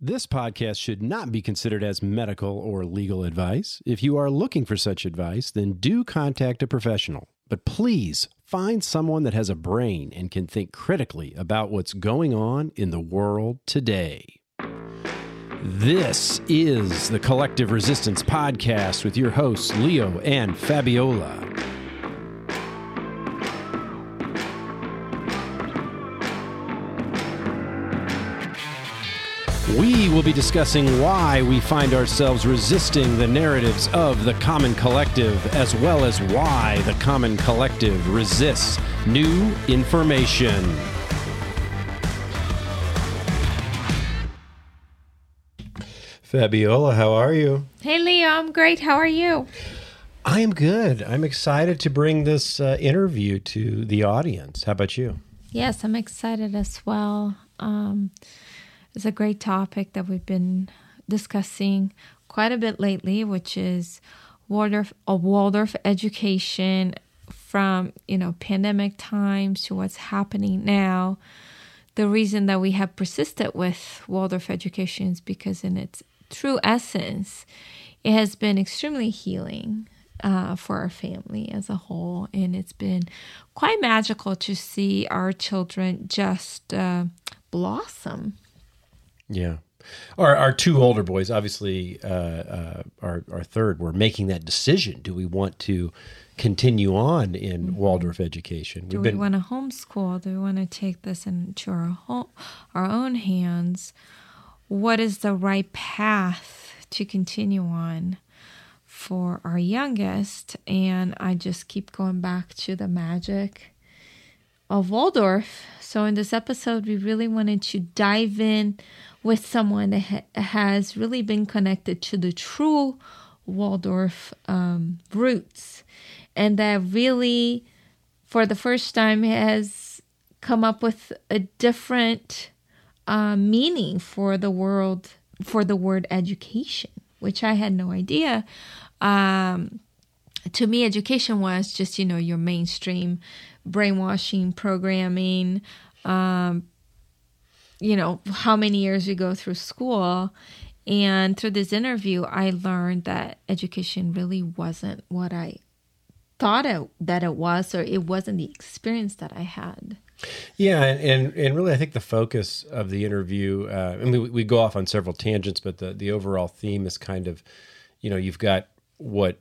This podcast should not be considered as medical or legal advice. If you are looking for such advice, then do contact a professional. But please find someone that has a brain and can think critically about what's going on in the world today. This is the Collective Resistance Podcast with your hosts, Leo and Fabiola. We will be discussing why we find ourselves resisting the narratives of the common collective, as well as why the common collective resists new information. Fabiola, how are you? Hey, Leo, I'm great. How are you? I am good. I'm excited to bring this uh, interview to the audience. How about you? Yes, I'm excited as well. Um, it's a great topic that we've been discussing quite a bit lately, which is Waldorf, a Waldorf education from you know pandemic times to what's happening now. The reason that we have persisted with Waldorf education is because, in its true essence, it has been extremely healing uh, for our family as a whole. And it's been quite magical to see our children just uh, blossom. Yeah. Our, our two older boys, obviously, uh, uh, our, our third, were making that decision. Do we want to continue on in mm-hmm. Waldorf education? Do We've we been... want to homeschool? Do we want to take this into our, home, our own hands? What is the right path to continue on? for our youngest, and I just keep going back to the magic of Waldorf. So, in this episode, we really wanted to dive in with someone that ha- has really been connected to the true Waldorf um, roots and that really, for the first time, has come up with a different uh, meaning for the world, for the word education, which I had no idea. Um, to me, education was just, you know, your mainstream brainwashing, programming, um, you know, how many years you go through school. And through this interview, I learned that education really wasn't what I thought it, that it was, or it wasn't the experience that I had. Yeah, and and really, I think the focus of the interview, uh, I mean, we, we go off on several tangents, but the the overall theme is kind of, you know, you've got what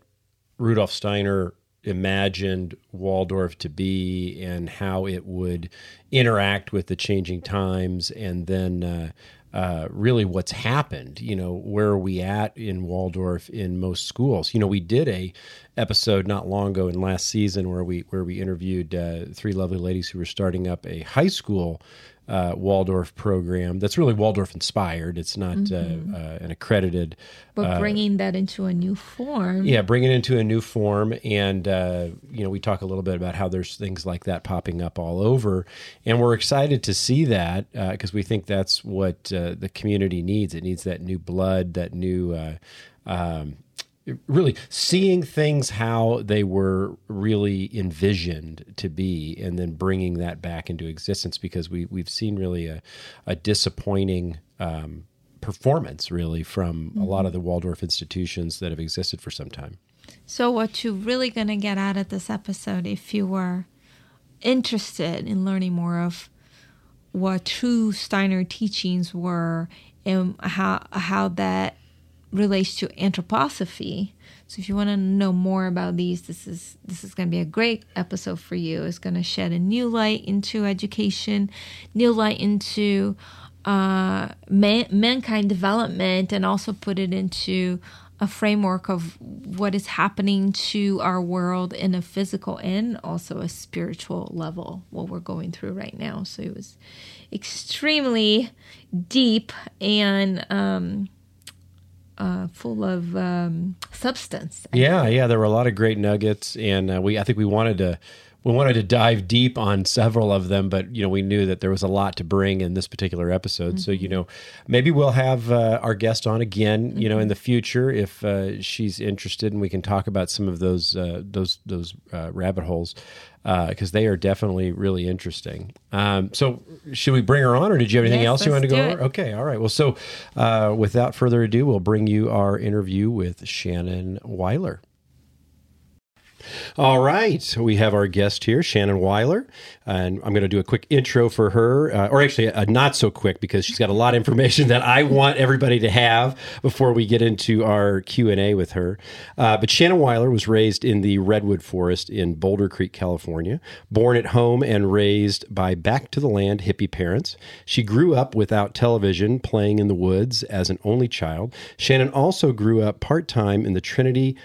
Rudolf Steiner imagined Waldorf to be and how it would interact with the changing times, and then uh, uh, really what's happened. You know, where are we at in Waldorf in most schools? You know, we did a episode not long ago in last season where we where we interviewed uh, three lovely ladies who were starting up a high school uh, Waldorf program that's really Waldorf inspired. It's not uh, mm-hmm. uh, uh, an accredited. But uh, bringing that into a new form. Yeah, bringing it into a new form. And, uh, you know, we talk a little bit about how there's things like that popping up all over. And we're excited to see that because we think that's what the community needs. It needs that new blood, that new. Um, really seeing things how they were really envisioned to be and then bringing that back into existence because we, we've seen really a, a disappointing um, performance really from mm-hmm. a lot of the Waldorf institutions that have existed for some time. So, what you're really going to get out of this episode, if you were interested in learning more of what true Steiner teachings were and how how that relates to anthroposophy. So if you want to know more about these, this is this is going to be a great episode for you. It's going to shed a new light into education, new light into uh, man, mankind development, and also put it into a framework of what is happening to our world in a physical and also a spiritual level, what we're going through right now. So it was extremely deep and um, uh, full of um, substance. yeah, yeah, there were a lot of great nuggets, and uh, we I think we wanted to we wanted to dive deep on several of them, but you know we knew that there was a lot to bring in this particular episode. Mm-hmm. So you know maybe we'll have uh, our guest on again, you mm-hmm. know, in the future if uh, she's interested, and we can talk about some of those uh, those those uh, rabbit holes because uh, they are definitely really interesting. Um, so, should we bring her on, or did you have anything yes, else you wanted to go over? Okay, all right. Well, so uh, without further ado, we'll bring you our interview with Shannon Weiler. All right. We have our guest here, Shannon Weiler, and I'm going to do a quick intro for her, uh, or actually a not so quick because she's got a lot of information that I want everybody to have before we get into our Q&A with her. Uh, but Shannon Weiler was raised in the Redwood Forest in Boulder Creek, California, born at home and raised by back to the land hippie parents. She grew up without television, playing in the woods as an only child. Shannon also grew up part-time in the Trinity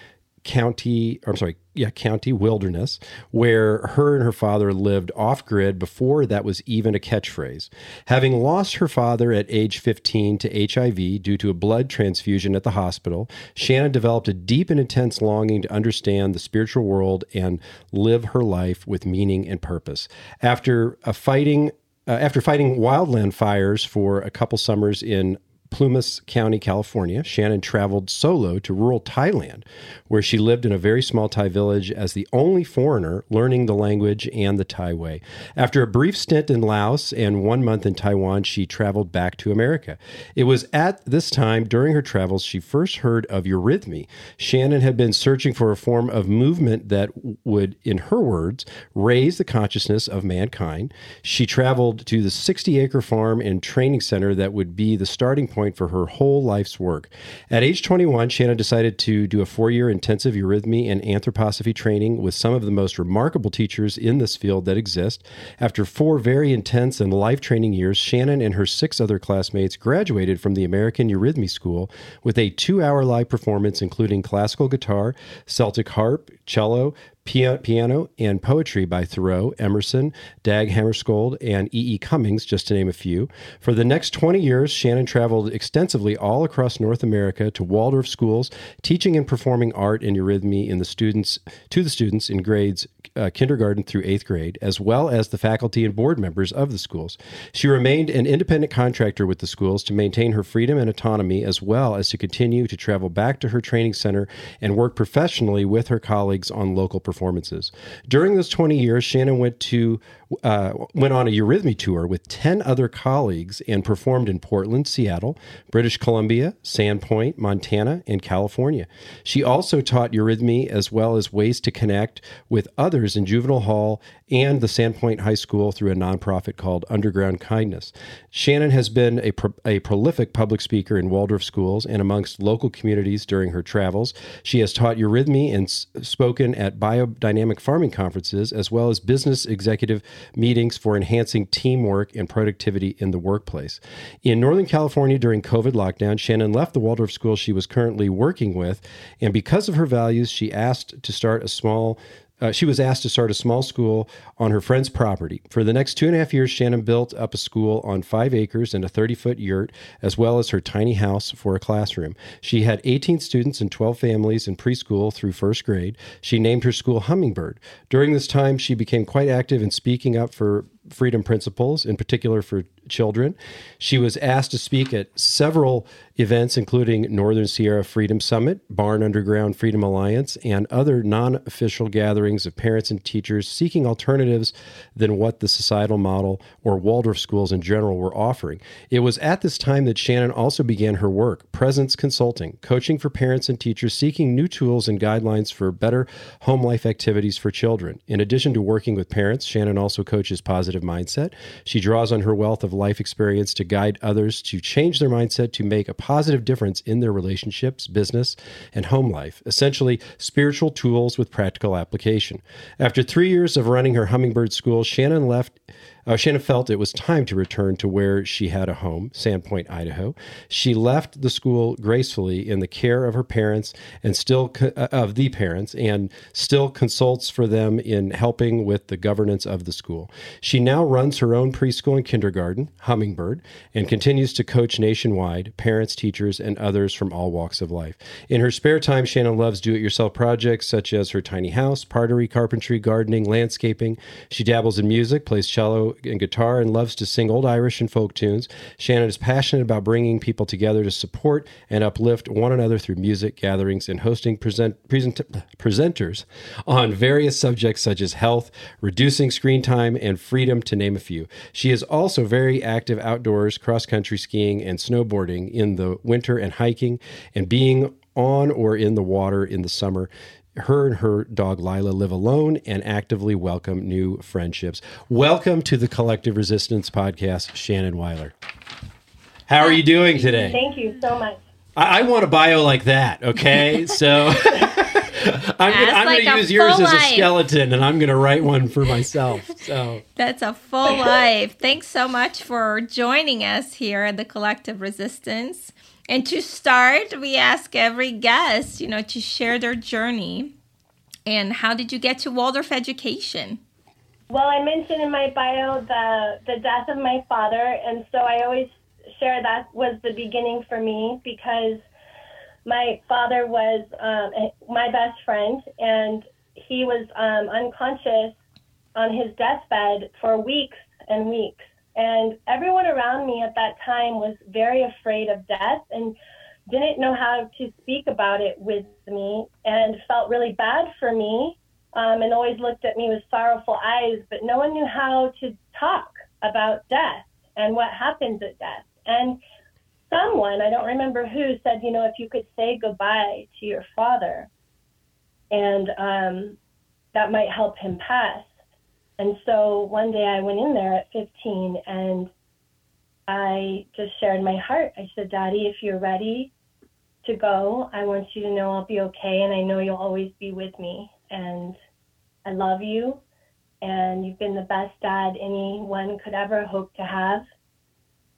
County, I'm sorry, yeah, county wilderness, where her and her father lived off grid before that was even a catchphrase. Having lost her father at age 15 to HIV due to a blood transfusion at the hospital, Shannon developed a deep and intense longing to understand the spiritual world and live her life with meaning and purpose. After a fighting uh, after fighting wildland fires for a couple summers in Plumas County, California, Shannon traveled solo to rural Thailand, where she lived in a very small Thai village as the only foreigner learning the language and the Thai way. After a brief stint in Laos and one month in Taiwan, she traveled back to America. It was at this time during her travels she first heard of eurythmy. Shannon had been searching for a form of movement that would, in her words, raise the consciousness of mankind. She traveled to the 60 acre farm and training center that would be the starting point point for her whole life's work. At age 21, Shannon decided to do a four year intensive eurythmy and anthroposophy training with some of the most remarkable teachers in this field that exist. After four very intense and life training years, Shannon and her six other classmates graduated from the American Eurythmy School with a two hour live performance, including classical guitar, Celtic harp, cello, piano and poetry by Thoreau, Emerson, Dag Hammarskjöld, and E. E. Cummings, just to name a few. For the next 20 years, Shannon traveled extensively all across North America to Waldorf schools, teaching and performing art and eurythmy in the students to the students in grades uh, kindergarten through eighth grade, as well as the faculty and board members of the schools. She remained an independent contractor with the schools to maintain her freedom and autonomy, as well as to continue to travel back to her training center and work professionally with her colleagues on local performances. During those 20 years, Shannon went to uh, went on a Eurythmy tour with 10 other colleagues and performed in Portland, Seattle, British Columbia, Sandpoint, Montana, and California. She also taught Eurythmy as well as ways to connect with others in juvenile hall and the Sandpoint High School through a nonprofit called Underground Kindness. Shannon has been a, pro- a prolific public speaker in Waldorf schools and amongst local communities during her travels. She has taught eurythmy and s- spoken at biodynamic farming conferences as well as business executive meetings for enhancing teamwork and productivity in the workplace. In Northern California during COVID lockdown, Shannon left the Waldorf school she was currently working with, and because of her values, she asked to start a small uh, she was asked to start a small school on her friend's property. For the next two and a half years, Shannon built up a school on five acres and a 30 foot yurt, as well as her tiny house for a classroom. She had 18 students and 12 families in preschool through first grade. She named her school Hummingbird. During this time, she became quite active in speaking up for freedom principles, in particular for children. She was asked to speak at several events, including Northern Sierra Freedom Summit, Barn Underground Freedom Alliance, and other non official gatherings of parents and teachers seeking alternatives than what the societal model or Waldorf schools in general were offering. It was at this time that Shannon also began her work, Presence Consulting, coaching for parents and teachers seeking new tools and guidelines for better home life activities for children. In addition to working with parents, Shannon also coaches positive mindset. She draws on her wealth of life experience to guide others to change their mindset to make a positive difference in their relationships, business, and home life. Essentially, spiritual tools with practical application. After three years of running her Hummingbird School, Shannon left uh, Shannon felt it was time to return to where she had a home, Sandpoint, Idaho. She left the school gracefully in the care of her parents and still co- uh, of the parents and still consults for them in helping with the governance of the school. She now runs her own preschool and kindergarten, Hummingbird, and continues to coach nationwide parents, teachers, and others from all walks of life. In her spare time, Shannon loves do it yourself projects such as her tiny house, pottery, carpentry, gardening, landscaping. She dabbles in music, plays cello and guitar, and loves to sing old Irish and folk tunes. Shannon is passionate about bringing people together to support and uplift one another through music gatherings and hosting present, present, presenters on various subjects such as health, reducing screen time, and freedom, to name a few. She is also very active outdoors, cross country skiing, and snowboarding in the winter and hiking, and being on or in the water in the summer. Her and her dog Lila live alone and actively welcome new friendships. Welcome to the Collective Resistance Podcast, Shannon Weiler. How are you doing today? Thank you so much. I, I want a bio like that, okay? So I'm gonna, like gonna use yours full as a skeleton and I'm gonna write one for myself. So That's a full life. Thanks so much for joining us here at the Collective Resistance. And to start, we ask every guest, you know, to share their journey. And how did you get to Waldorf education? Well, I mentioned in my bio the the death of my father, and so I always share that was the beginning for me because my father was um, my best friend, and he was um, unconscious on his deathbed for weeks and weeks. And everyone around me at that time was very afraid of death and didn't know how to speak about it with me and felt really bad for me um, and always looked at me with sorrowful eyes, but no one knew how to talk about death and what happens at death. And someone, I don't remember who, said, you know, if you could say goodbye to your father, and um, that might help him pass. And so one day I went in there at 15 and I just shared my heart. I said, Daddy, if you're ready to go, I want you to know I'll be okay and I know you'll always be with me. And I love you. And you've been the best dad anyone could ever hope to have.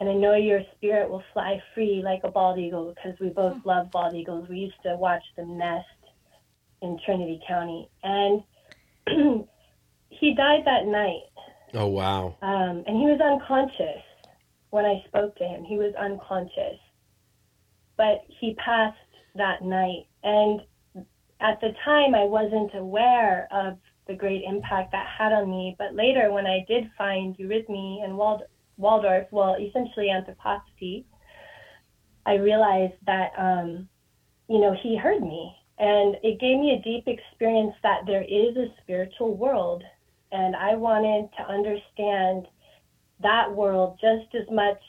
And I know your spirit will fly free like a bald eagle because we both hmm. love bald eagles. We used to watch them nest in Trinity County. And he died that night. Oh wow. Um, and he was unconscious when I spoke to him. He was unconscious. But he passed that night. And at the time, I wasn't aware of the great impact that had on me. But later, when I did find eurythmy and Wald- Waldorf, well, essentially anthroposophy, I realized that, um, you know, he heard me. And it gave me a deep experience that there is a spiritual world. And I wanted to understand that world just as much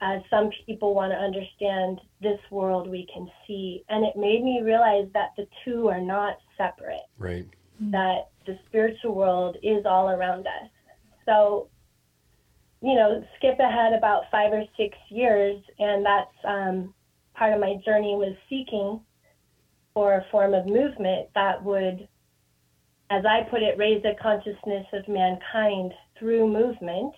as some people want to understand this world we can see. And it made me realize that the two are not separate, Right. that the spiritual world is all around us. So, you know, skip ahead about five or six years, and that's um, part of my journey was seeking for a form of movement that would, as I put it, raise the consciousness of mankind through movement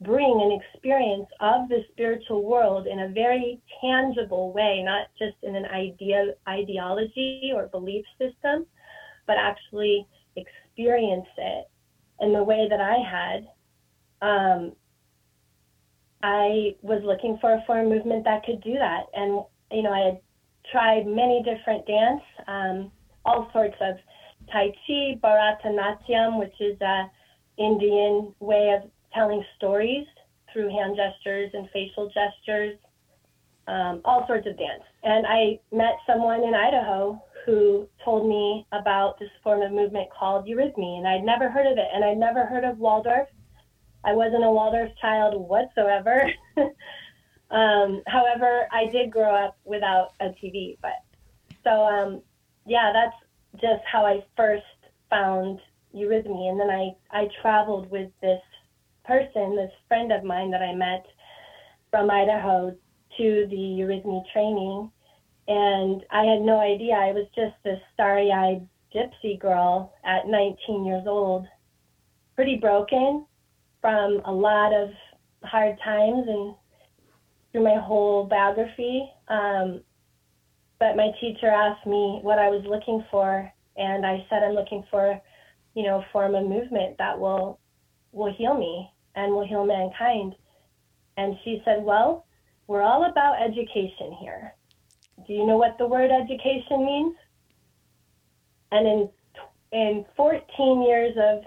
bring an experience of the spiritual world in a very tangible way, not just in an idea, ideology or belief system, but actually experience it in the way that I had. Um, I was looking for a of movement that could do that. And, you know, I had tried many different dance, um, all sorts of Tai Chi, Bharatanatyam, which is a Indian way of telling stories through hand gestures and facial gestures, um, all sorts of dance. And I met someone in Idaho who told me about this form of movement called eurythmy, and I'd never heard of it, and I'd never heard of Waldorf. I wasn't a Waldorf child whatsoever. um, however, I did grow up without a TV, but so um, yeah, that's just how I first found eurythmy, and then I I traveled with this person, this friend of mine that I met from Idaho to the eurythmy training. And I had no idea. I was just this starry eyed gypsy girl at 19 years old, pretty broken, from a lot of hard times and through my whole biography. Um, but my teacher asked me what I was looking for, and I said I'm looking for, you know, form of movement that will will heal me and will heal mankind. And she said, "Well, we're all about education here. Do you know what the word education means?" And in in 14 years of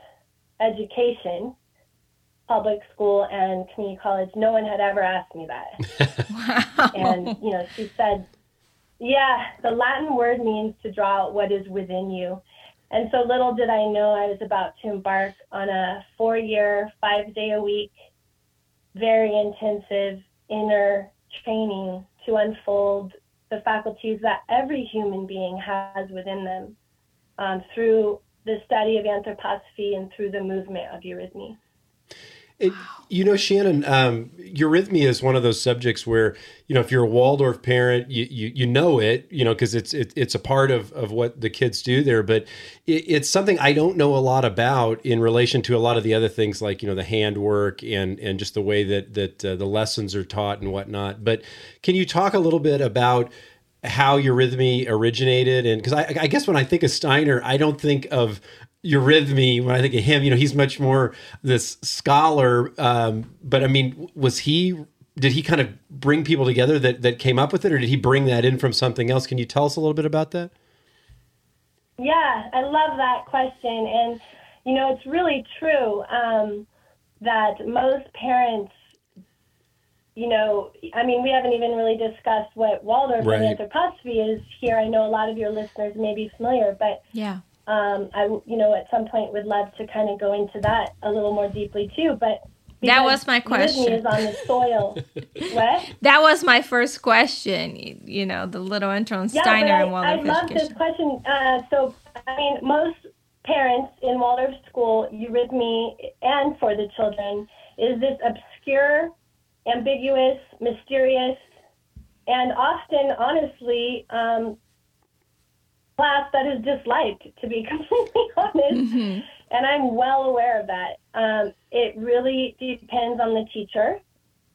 education, public school and community college, no one had ever asked me that. wow. And, you know, she said, yeah, the Latin word means to draw out what is within you. And so little did I know I was about to embark on a four year, five day a week, very intensive inner training to unfold the faculties that every human being has within them um, through the study of anthroposophy and through the movement of eurythmy. It, you know, Shannon, um, eurythmy is one of those subjects where you know if you're a Waldorf parent, you you, you know it, you know, because it's it, it's a part of of what the kids do there. But it, it's something I don't know a lot about in relation to a lot of the other things like you know the handwork and and just the way that that uh, the lessons are taught and whatnot. But can you talk a little bit about how eurythmy originated and because I, I, guess when i think of steiner i don't think of eurythmy when I think of him. You know, he's much more this scholar. Um, but I mean, was he? Did he kind of bring people together that that came up with it, or did he bring that in from something else? Can you tell us a little bit about that? Yeah, I love that question, and you know, it's really true um, that most parents you know, I mean, we haven't even really discussed what Waldorf right. and anthroposophy is here. I know a lot of your listeners may be familiar, but yeah, um, I, you know, at some point would love to kind of go into that a little more deeply too. But that was my question. Is on the soil. what? That was my first question. You know, the little intro on Steiner yeah, and Waldorf I love education. this question. Uh, so, I mean, most parents in Waldorf school, eurythmy and for the children, is this obscure, ambiguous, mysterious, and often, honestly, um, class that is disliked, to be completely honest. Mm-hmm. And I'm well aware of that. Um, it really depends on the teacher.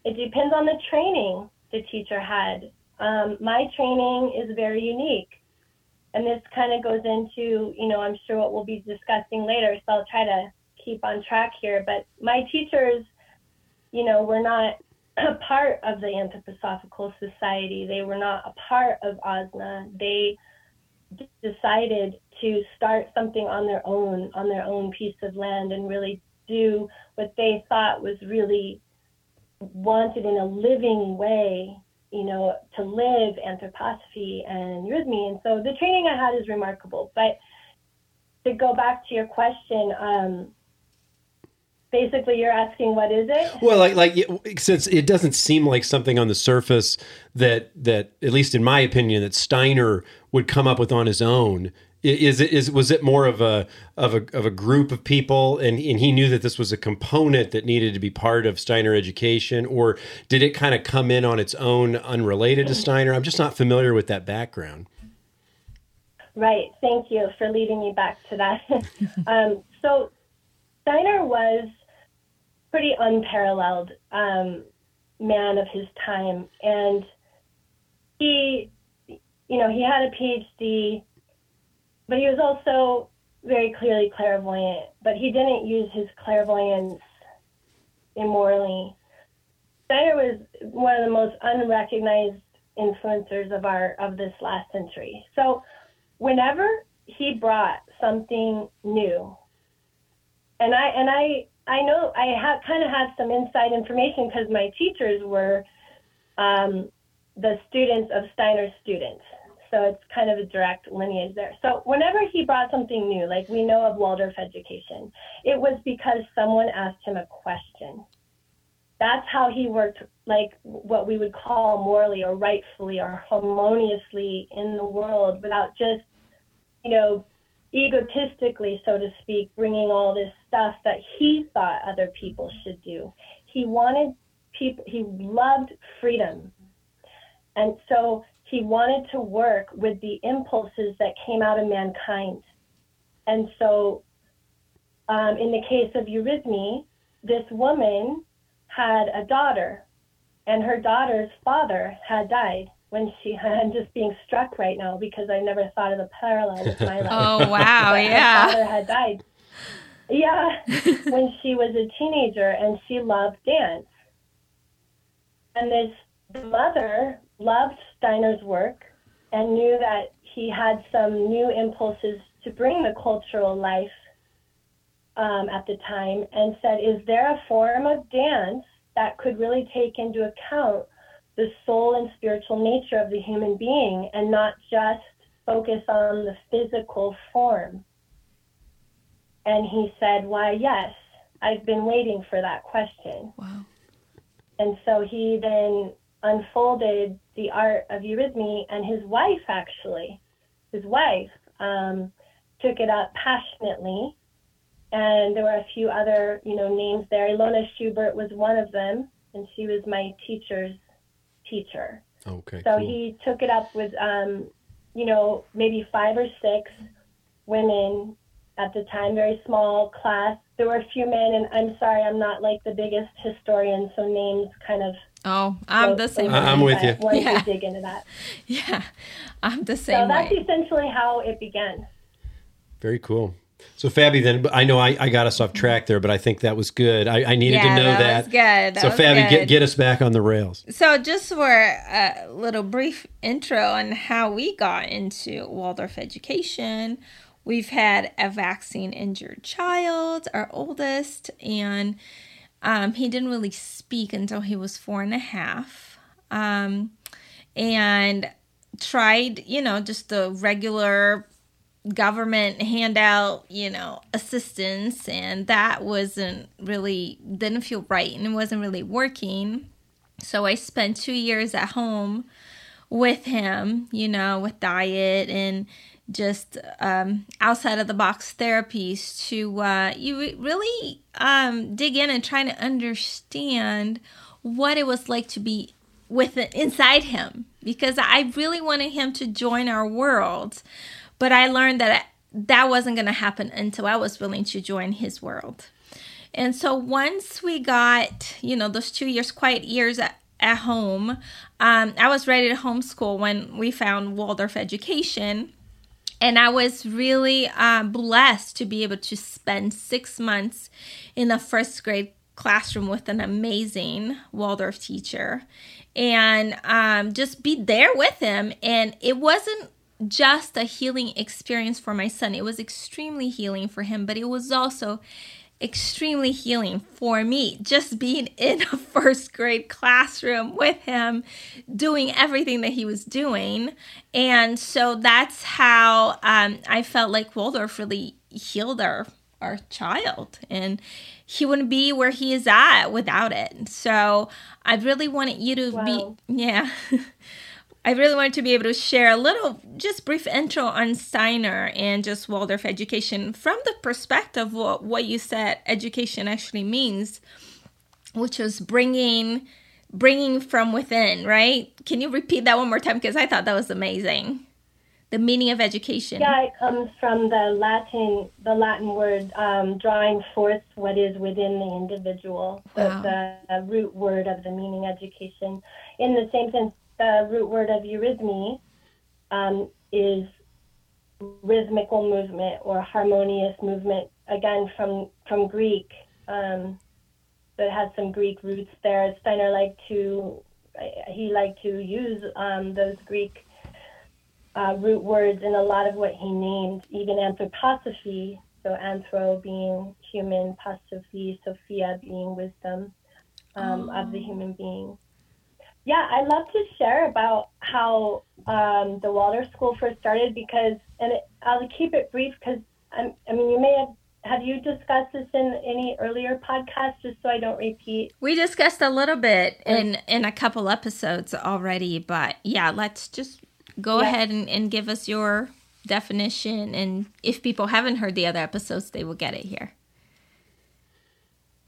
It depends on the training the teacher had. Um, my training is very unique. And this kind of goes into, you know, I'm sure what we'll be discussing later. So I'll try to keep on track here. But my teachers, you know, were not a part of the Anthroposophical Society. They were not a part of ASNA. They decided to start something on their own, on their own piece of land, and really do what they thought was really wanted in a living way, you know, to live anthroposophy and eurythmy. And so the training I had is remarkable. But to go back to your question, um, basically you're asking what is it? Well like like since it doesn't seem like something on the surface that that at least in my opinion that steiner would come up with on his own. Is it is was it more of a of a of a group of people and and he knew that this was a component that needed to be part of steiner education or did it kind of come in on its own unrelated to steiner? I'm just not familiar with that background. Right. Thank you for leading me back to that. Um, so steiner was pretty unparalleled um, man of his time, and he, you know, he had a PhD, but he was also very clearly clairvoyant. But he didn't use his clairvoyance immorally. Steiner was one of the most unrecognized influencers of our of this last century. So whenever he brought something new, and I and I I know I have kind of had some inside information because my teachers were um, the students of Steiner's students. So it's kind of a direct lineage there. So whenever he brought something new, like we know of Waldorf education, it was because someone asked him a question. That's how he worked, like what we would call morally or rightfully or harmoniously in the world without just, you know, egotistically, so to speak, bringing all this stuff that he thought other people should do. He wanted people, he loved freedom. And so he wanted to work with the impulses that came out of mankind. And so, um, in the case of eurythmy, this woman had a daughter, and her daughter's father had died when she I'm just being struck right now because I never thought of the parallel with my life. Oh wow, yeah. Her father had died. Yeah, when she was a teenager, and she loved dance. And this mother loved Steiner's work and knew that he had some new impulses to bring the cultural life um, at the time, and said, "Is there a form of dance that could really take into account the soul and spiritual nature of the human being, and not just focus on the physical form?" And he said, Why, yes, I've been waiting for that question. Wow. And so he then unfolded the art of eurythmy, and his wife, actually, his wife, um, took it up passionately. And there were a few other, you know, names there. Ilona Schubert was one of them, and she was my teacher's teacher. Okay. So cool. he took it up with, um, you know, maybe five or six women at the time, very small class. There were a few men, and I'm sorry, I'm not like the biggest historian, so names kind of. Oh, I'm the same. over I- I'm with you. I wanted Yeah. to dig into that. Yeah, I'm the same. So that's way. essentially how it began. Very cool. So Fabi, then I know I, I got us off track there, but I think that was good. I, I needed yeah, to know that, that. was good. That so Fabi, good. get get us back on the rails. So, just for a little brief intro on how we got into Waldorf education, we've had a vaccine injured child, our oldest, and um, he didn't really speak until he was four and a half. Um, and tried, you know, just the regular government handout, you know, assistance, and that wasn't really, didn't feel right and it wasn't really working. So I spent two years at home with him, you know, with diet and just um, outside of the box therapies to uh, you really um, dig in and trying to understand what it was like to be with it inside him because I really wanted him to join our world, but I learned that that wasn't going to happen until I was willing to join his world. And so once we got, you know, those two years, quiet years at, at home, um, I was ready to homeschool when we found Waldorf education. And I was really uh, blessed to be able to spend six months in the first grade classroom with an amazing Waldorf teacher and um, just be there with him. And it wasn't just a healing experience for my son, it was extremely healing for him, but it was also extremely healing for me. Just being in a first grade classroom with him doing everything that he was doing. And so that's how um, i felt like waldorf really healed our our child. And he wouldn't be where he is at without it. So i really wanted you to Wow. be yeah I really wanted to be able to share a little, just brief intro on Steiner and just Waldorf education from the perspective of what, what you said education actually means, which was bringing bringing from within. Right? Can you repeat that one more time? Because I thought that was amazing. The meaning of education. Yeah, it comes from the Latin the Latin word um, drawing forth what is within the individual. So Wow. it's the root word of the meaning education. In the same sense, the root word of eurythmy um, is rhythmical movement or harmonious movement. Again, from from Greek, um, so it has some Greek roots there. Steiner liked to he liked to use um, those Greek uh, root words in a lot of what he named, even anthroposophy. So anthro being human, posophy, Sophia being wisdom um, of the human being. Yeah, I'd love to share about how um, the Waldorf School first started because, and it, I'll keep it brief because I mean, you may have have you discussed this in any earlier podcasts, just so I don't repeat. We discussed a little bit in in a couple episodes already, but yeah, let's just go Yeah. ahead and, and give us your definition and if people haven't heard the other episodes they will get it here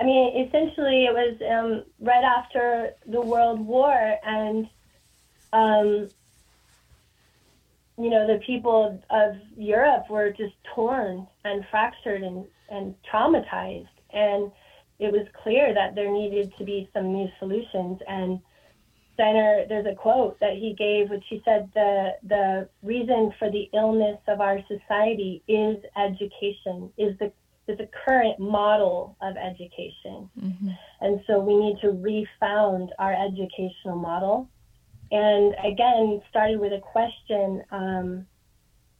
I mean, essentially, it was um, right after the World War, and um, you know, the people of Europe were just torn and fractured and, and traumatized, and it was clear that there needed to be some new solutions. And Steiner, there's a quote that he gave, which he said the the reason for the illness of our society is education, is the is the current model of education. Mm-hmm. And so we need to refound our educational model. And again, started with a question. Um,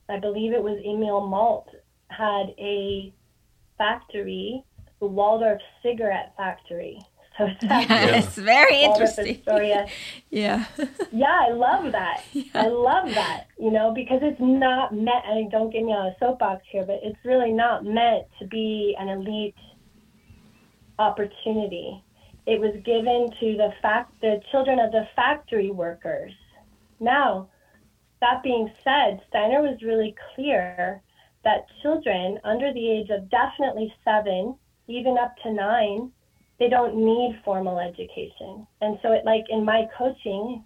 I believe it was Emil Molt had a factory, the Waldorf cigarette factory. So it's yes, very interesting. Astoria. yeah. yeah, I love that. Yeah. I love that, you know, because it's not meant, I don't get me on a soapbox here, but it's really not meant to be an elite opportunity. It was given to the fact the children of the factory workers. Now, that being said, Steiner was really clear that children under the age of definitely seven, even up to nine, they don't need formal education. And so, it like in my coaching,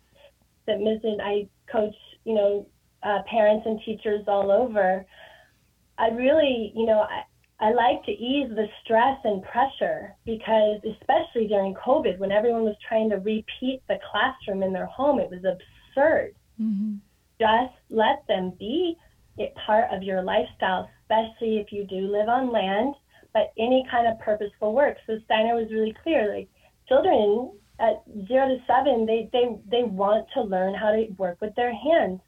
that Mrs. I coach, you know, uh, parents and teachers all over. I really, you know, I, I like to ease the stress and pressure because, especially during COVID, when everyone was trying to repeat the classroom in their home, it was absurd. Mm-hmm. Just let them be it part of your lifestyle, especially if you do live on land, but any kind of purposeful work. So Steiner was really clear, like children at zero to seven, they, they, they want to learn how to work with their hands.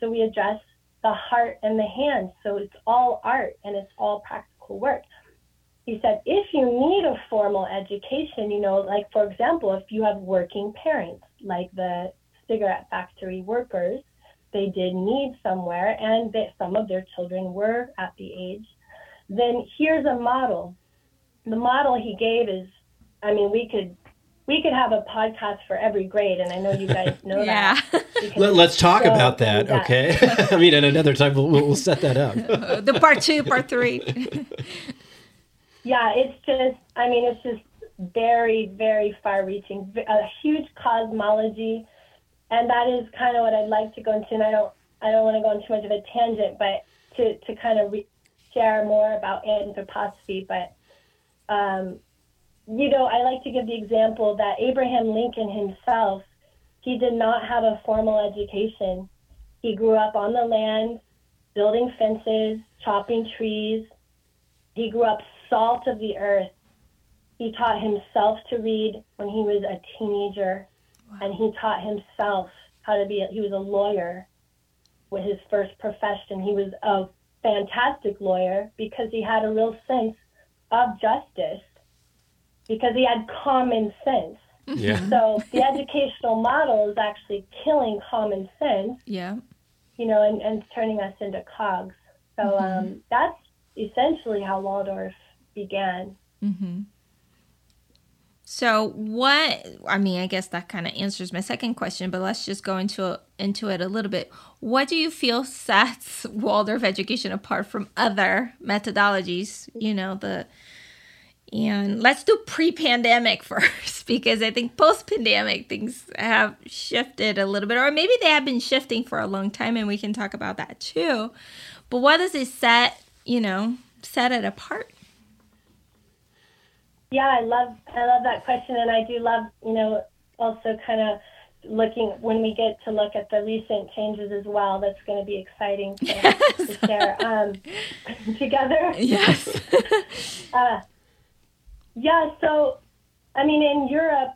So we address the heart and the hands. So it's all art and it's all practical work. He said, if you need a formal education, you know, like for example, if you have working parents, like the cigarette factory workers, they did need somewhere and that some of their children were at the age, then here's a model. The model he gave is, I mean, we could we could have a podcast for every grade, and I know you guys know yeah. that. Let, us talk so about that, that. okay? I mean, at another time we'll, we'll set that up. Uh, the part two, part three. yeah, it's just, I mean, it's just very, very far-reaching, a huge cosmology and that is kind of what I'd like to go into. And I don't, I don't want to go on too much of a tangent, but to, to kind of re- share more about anthroposophy. But, um, you know, I like to give the example that Abraham Lincoln himself, he did not have a formal education. He grew up on the land, building fences, chopping trees. He grew up salt of the earth. He taught himself to read when he was a teenager and he taught himself how to be. A, he was a lawyer with his first profession. He was a fantastic lawyer because he had a real sense of justice because he had common sense. Yeah. So the educational model is actually killing common sense. Yeah. You know, and, and turning us into cogs. So mm-hmm. um, that's essentially how Waldorf began. Mm-hmm. So what I mean, I guess that kind of answers my second question, but let's just go into into it a little bit. What do you feel sets Waldorf education apart from other methodologies? You know, the and let's do pre-pandemic first because I think post-pandemic things have shifted a little bit or maybe they have been shifting for a long time and we can talk about that too. But what does it set, you know, set it apart? Yeah, I love I love that question, and I do love you know also kind of looking when we get to look at the recent changes as well. That's going to be exciting to, yes. to share um, together. Yes. uh, yeah. So, I mean, in Europe,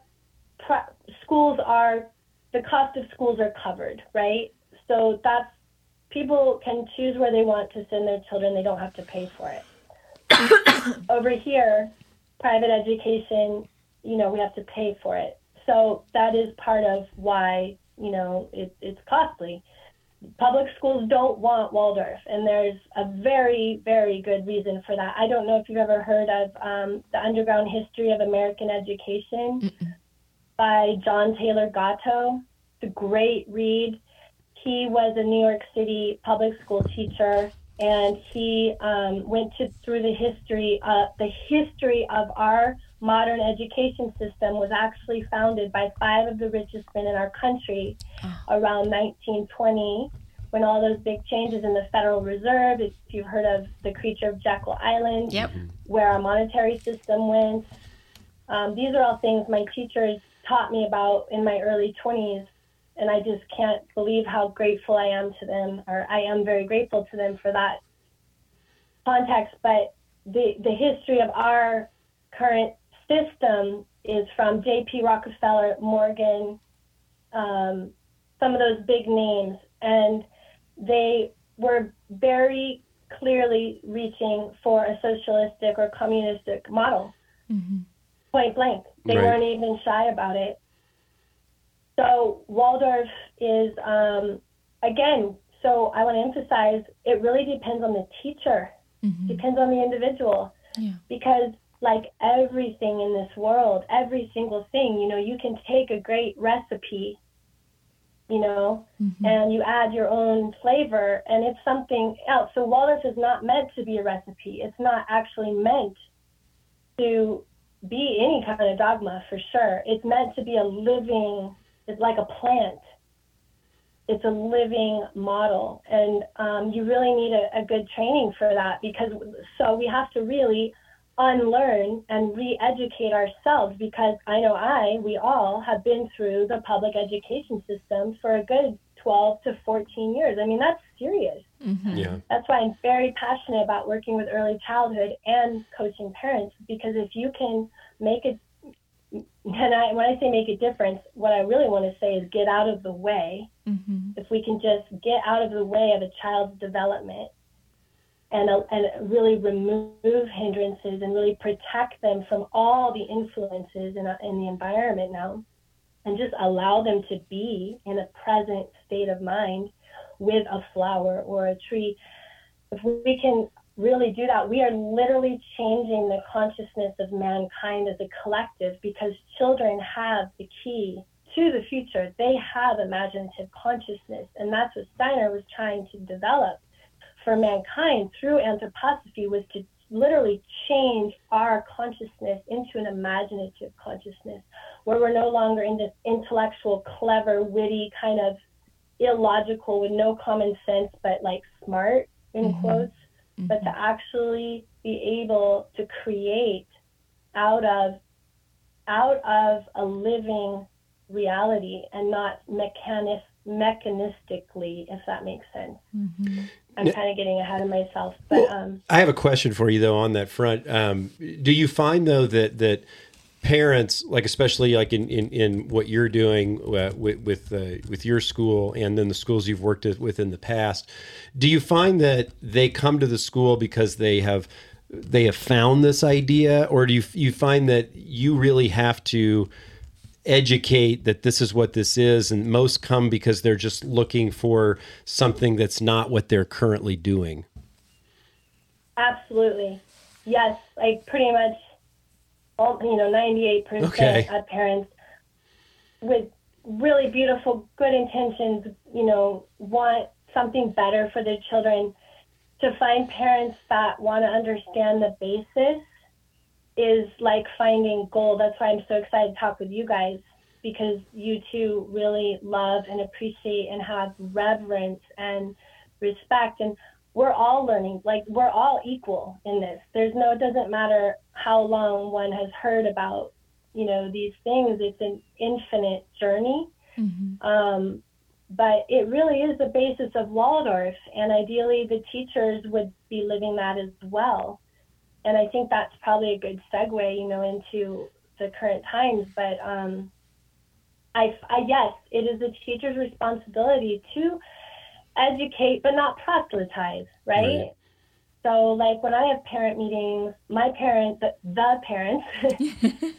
schools are the cost of schools are covered, right? So that's people can choose where they want to send their children. They don't have to pay for it. Over here, private education, you know, we have to pay for it. So that is part of why, you know, it, it's costly. Public schools don't want Waldorf, and there's a very, very good reason for that. I don't know if you've ever heard of um, The Underground History of American Education Mm-mm. by John Taylor Gatto. It's a great read. He was a New York City public school teacher and he um, went to, through the history. Uh, the history of our modern education system was actually founded by five of the richest men in our country oh. around 1920, when all those big changes in the Federal Reserve. If you've heard of the creature of Jekyll Island, yep. where our monetary system went, Um, these are all things my teachers taught me about in my early 20s, and I just can't believe how grateful I am to them, or I am very grateful to them for that context. But the, the history of our current system is from J.P. Rockefeller, Morgan, um, some of those big names, and they were very clearly reaching for a socialistic or communistic model. Mm-hmm. Point blank. They right. weren't even shy about it. So Waldorf is, um, again, so I want to emphasize it really depends on the teacher, mm-hmm. depends on the individual. Yeah. Because, like everything in this world, every single thing, you know, you can take a great recipe you know, mm-hmm. and you add your own flavor and it's something else. So Waldorf is not meant to be a recipe. It's not actually meant to be any kind of dogma for sure. It's meant to be a living, it's like a plant. It's a living model. And um, you really need a, a good training for that because so we have to really unlearn and re-educate ourselves because I know I, we all have been through the public education system for a good 12 to 14 years. I mean, that's serious. Mm-hmm. Yeah. That's why I'm very passionate about working with early childhood and coaching parents because if you can make it, and I, when I say make a difference, what I really want to say is get out of the way. Mm-hmm. If we can just get out of the way of a child's development and, uh, and really remove hindrances and really protect them from all the influences in, a, in the environment now and just allow them to be in a present state of mind with a flower or a tree. If we can really do that, we are literally changing the consciousness of mankind as a collective because children have the key to the future. They have imaginative consciousness, and that's what Steiner was trying to develop for mankind through anthroposophy was to literally change our consciousness into an imaginative consciousness where we're no longer in this intellectual, clever, witty, kind of illogical with no common sense, but like smart in mm-hmm. quotes, mm-hmm. but to actually be able to create out of out of a living reality and not mechanic mechanistically, if that makes sense. Mm-hmm. I'm kind of getting ahead of myself. But well, um, I have a question for you though on that front. Um, do you find though that that parents, like especially like in in, in what you're doing uh, with with, uh, with your school and then the schools you've worked with in the past, do you find that they come to the school because they have they have found this idea, or do you you find that you really have to educate that this is what this is and most come because they're just looking for something that's not what they're currently doing? Absolutely. Yes like pretty much all you know 98% okay. of parents with really beautiful good intentions you know want something better for their children to find parents that want to understand the basis is like finding gold. That's why I'm so excited to talk with you guys because you two really love and appreciate and have reverence and respect. And we're all learning, like, we're all equal in this. There's no, it doesn't matter how long one has heard about, you know, these things, it's an infinite journey. Mm-hmm. Um, but it really is the basis of Waldorf, and ideally the teachers would be living that as well and I think that's probably a good segue, you know, into the current times. But um, I, I yes, it is the teacher's responsibility to educate, but not proselytize, right? right. So, like when I have parent meetings, my parents, the, the parents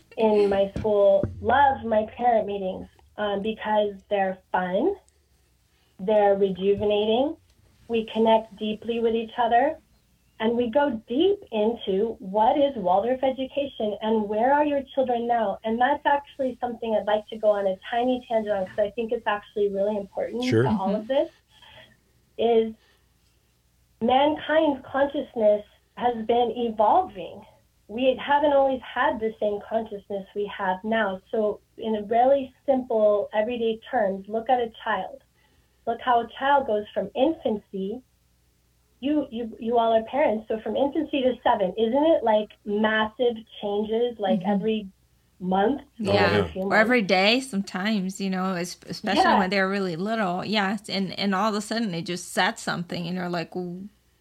in my school, love my parent meetings um, because they're fun, they're rejuvenating, we connect deeply with each other and we go deep into what is Waldorf education and where are your children now? And that's actually something I'd like to go on a tiny tangent on because I think it's actually really important sure. to all of this. Is mankind's consciousness has been evolving. We haven't always had the same consciousness we have now. So, in a really simple, everyday terms, look at a child. Look how a child goes from infancy you you you all are parents so from infancy to seven isn't it like massive changes like mm-hmm. every month? yeah, or every day sometimes, you know, especially yeah. when they're really little. Yes, and and all of a sudden they just said something, and you're like,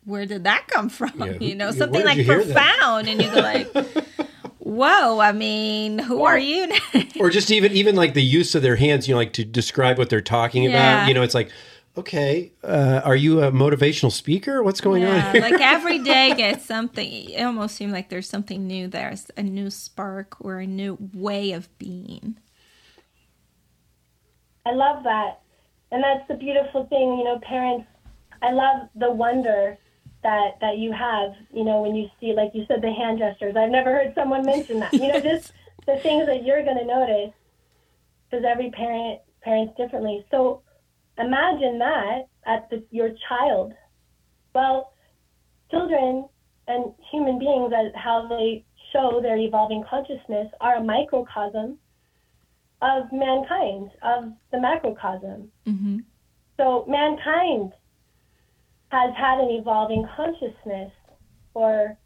where did that come from? Yeah. You know, something like profound, and you go like. Whoa! I mean, who or, are you? Now? Or just even even like the use of their hands, you know, like to describe what they're talking yeah. about. You know, it's like, okay, uh, are you a motivational speaker? What's going yeah, on? like every day gets something. It almost seems like there's something new. There's a new spark or a new way of being. I love that, and that's the beautiful thing. You know, parents. I love the wonder that that you have. You know, when you see, like you said, the hand gestures. I've never heard someone mention that. You know, just the things that you're going to notice, because every parent parents differently. So imagine that at the, your child. Well, children and human beings, as how they show their evolving consciousness, are a microcosm of mankind, of the macrocosm. Mm-hmm. So mankind has had an evolving consciousness, or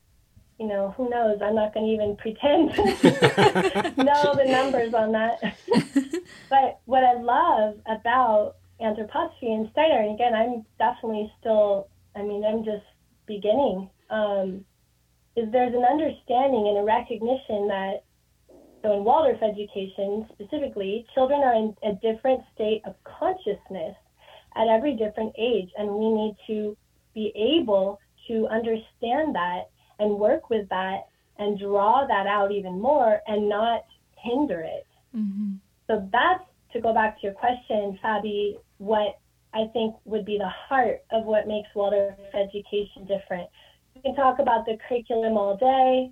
you know, who knows? I'm not going to even pretend to know the numbers on that. but what I love about anthroposophy and Steiner, and again, I'm definitely still, I mean, I'm just beginning, um, is there's an understanding and a recognition that, so in Waldorf education specifically, children are in a different state of consciousness at every different age, and we need to be able to understand that and work with that and draw that out even more and not hinder it. Mm-hmm. So that's to go back to your question, Fabi, what I think would be the heart of what makes Waldorf education different. You can talk about the curriculum all day.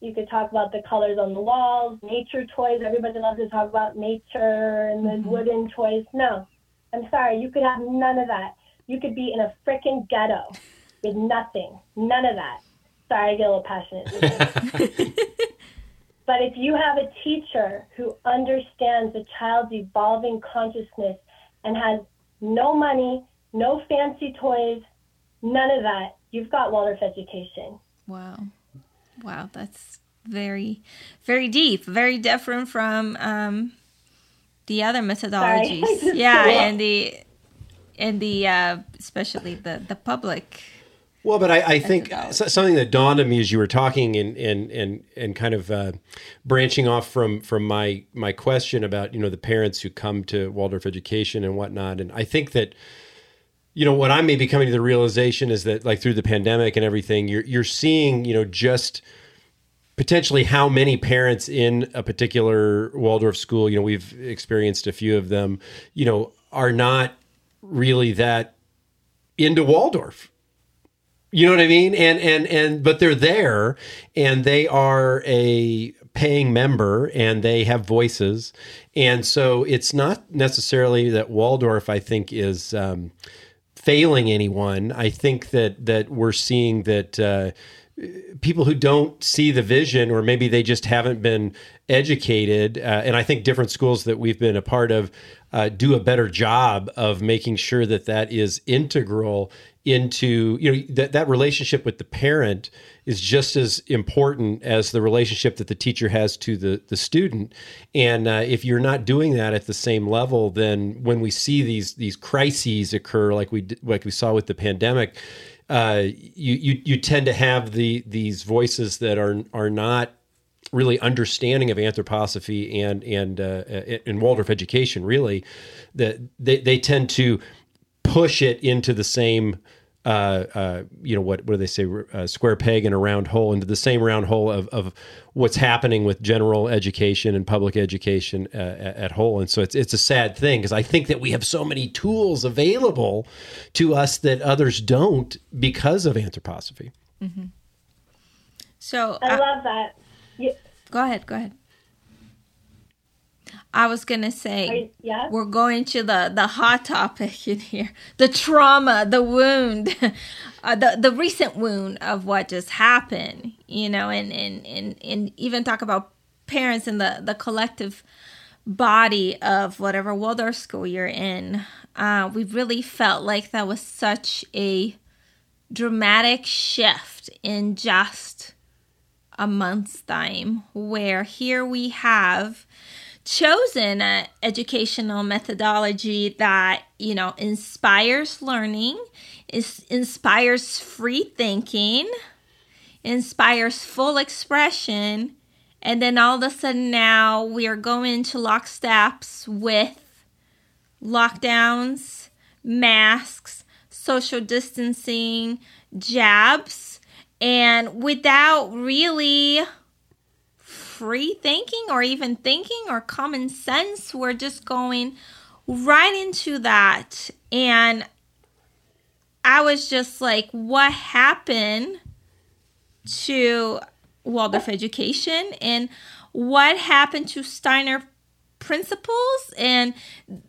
You could talk about the colors on the walls, nature toys. Everybody loves to talk about nature and the mm-hmm. wooden toys. No, I'm sorry, you could have none of that. You could be in a freaking ghetto with nothing, none of that. Sorry, I get a little passionate. but if you have a teacher who understands a child's evolving consciousness and has no money, no fancy toys, none of that, you've got Waldorf education. Wow. Wow, that's very, very deep, very different from um, the other methodologies. yeah, and the and the uh, especially the the public well, but I, I think something that dawned on me as you were talking and and and and kind of uh, branching off from from my my question about you know the parents who come to Waldorf education and whatnot, and I think that you know what I may be coming to the realization is that like through the pandemic and everything, you're you're seeing you know just potentially how many parents in a particular Waldorf school, you know, we've experienced a few of them, you know, are not really that into Waldorf you know what I mean? And and and but they're there and they are a paying member and they have voices. And so it's not necessarily that Waldorf I think is um, failing anyone. I think that that we're seeing that uh, people who don't see the vision or maybe they just haven't been educated uh, and i think different schools that we've been a part of uh, do a better job of making sure that that is integral into you know that that relationship with the parent is just as important as the relationship that the teacher has to the the student. And uh, if you're not doing that at the same level then when we see these these crises occur like we like we saw with the pandemic uh, you, you you tend to have the these voices that are are not really understanding of anthroposophy and and uh, in Waldorf education really that they, they tend to push it into the same uh, uh, you know what what do they say uh, square peg in a round hole into the same round hole of, of what's happening with general education and public education uh, at, at whole and so it's it's a sad thing because I think that we have so many tools available to us that others don't because of anthroposophy. Mm-hmm. So I love that. yeah. Go ahead. Go ahead. I was gonna say, yeah? we're going to the the hot topic in here: the trauma, the wound, uh, the the recent wound of what just happened. You know, and and and and even talk about parents and the the collective body of whatever Waldorf school you're in. Uh, we really felt like that was such a dramatic shift in just a month's time where here we have chosen an educational methodology that you know inspires learning is inspires free thinking inspires full expression and then all of a sudden now we are going to lock locksteps with lockdowns masks social distancing jabs and without really free thinking or even thinking or common sense. We're just going right into that. And I was just like, what happened to Waldorf education and what happened to Steiner principles and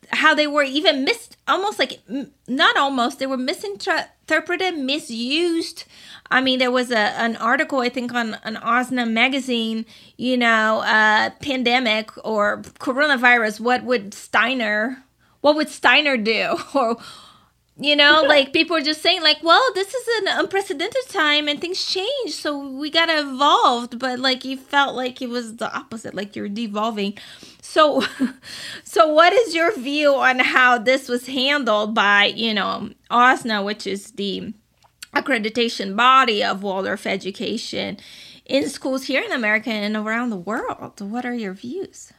how they were even missed almost like not almost they were misinterpreted misused. I mean there was a an article i think on an AWSNA magazine you know uh pandemic or coronavirus what would steiner what would steiner do? Or you know like people are just saying like well this is an unprecedented time and things change so we gotta evolve. But like you felt like it was the opposite like you're devolving. So so what is your view on how this was handled by you know AWSNA which is the accreditation body of waldorf education in schools here in america and around the world? What are your views?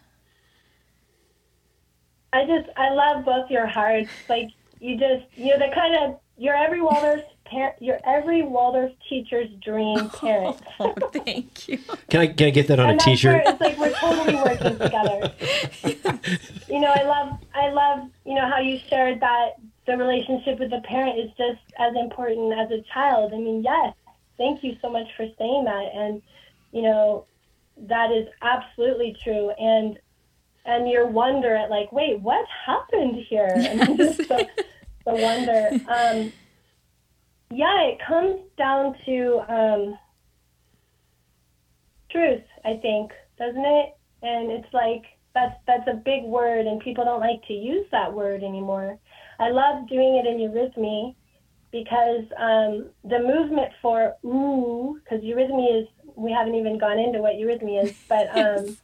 I just i love both your hearts. Like you just you're the kind of you're every Waldorf parent you're every Waldorf teacher's dream parent. Oh, thank you. Can I can I get that on and a T-shirt? It's like we're totally working together. you know, I love I love you know how you shared that the relationship with the parent is just as important as a child. I mean, yes, thank you so much for saying that, and you know that is absolutely true. And and your wonder at like, wait, what happened here? And just the, wonder. Um, yeah, it comes down to um, truth, I think, doesn't it? And it's like that's that's a big word, and people don't like to use that word anymore. I love doing it in eurythmy because um, the movement for ooh, because eurythmy is we haven't even gone into what eurythmy is, but um,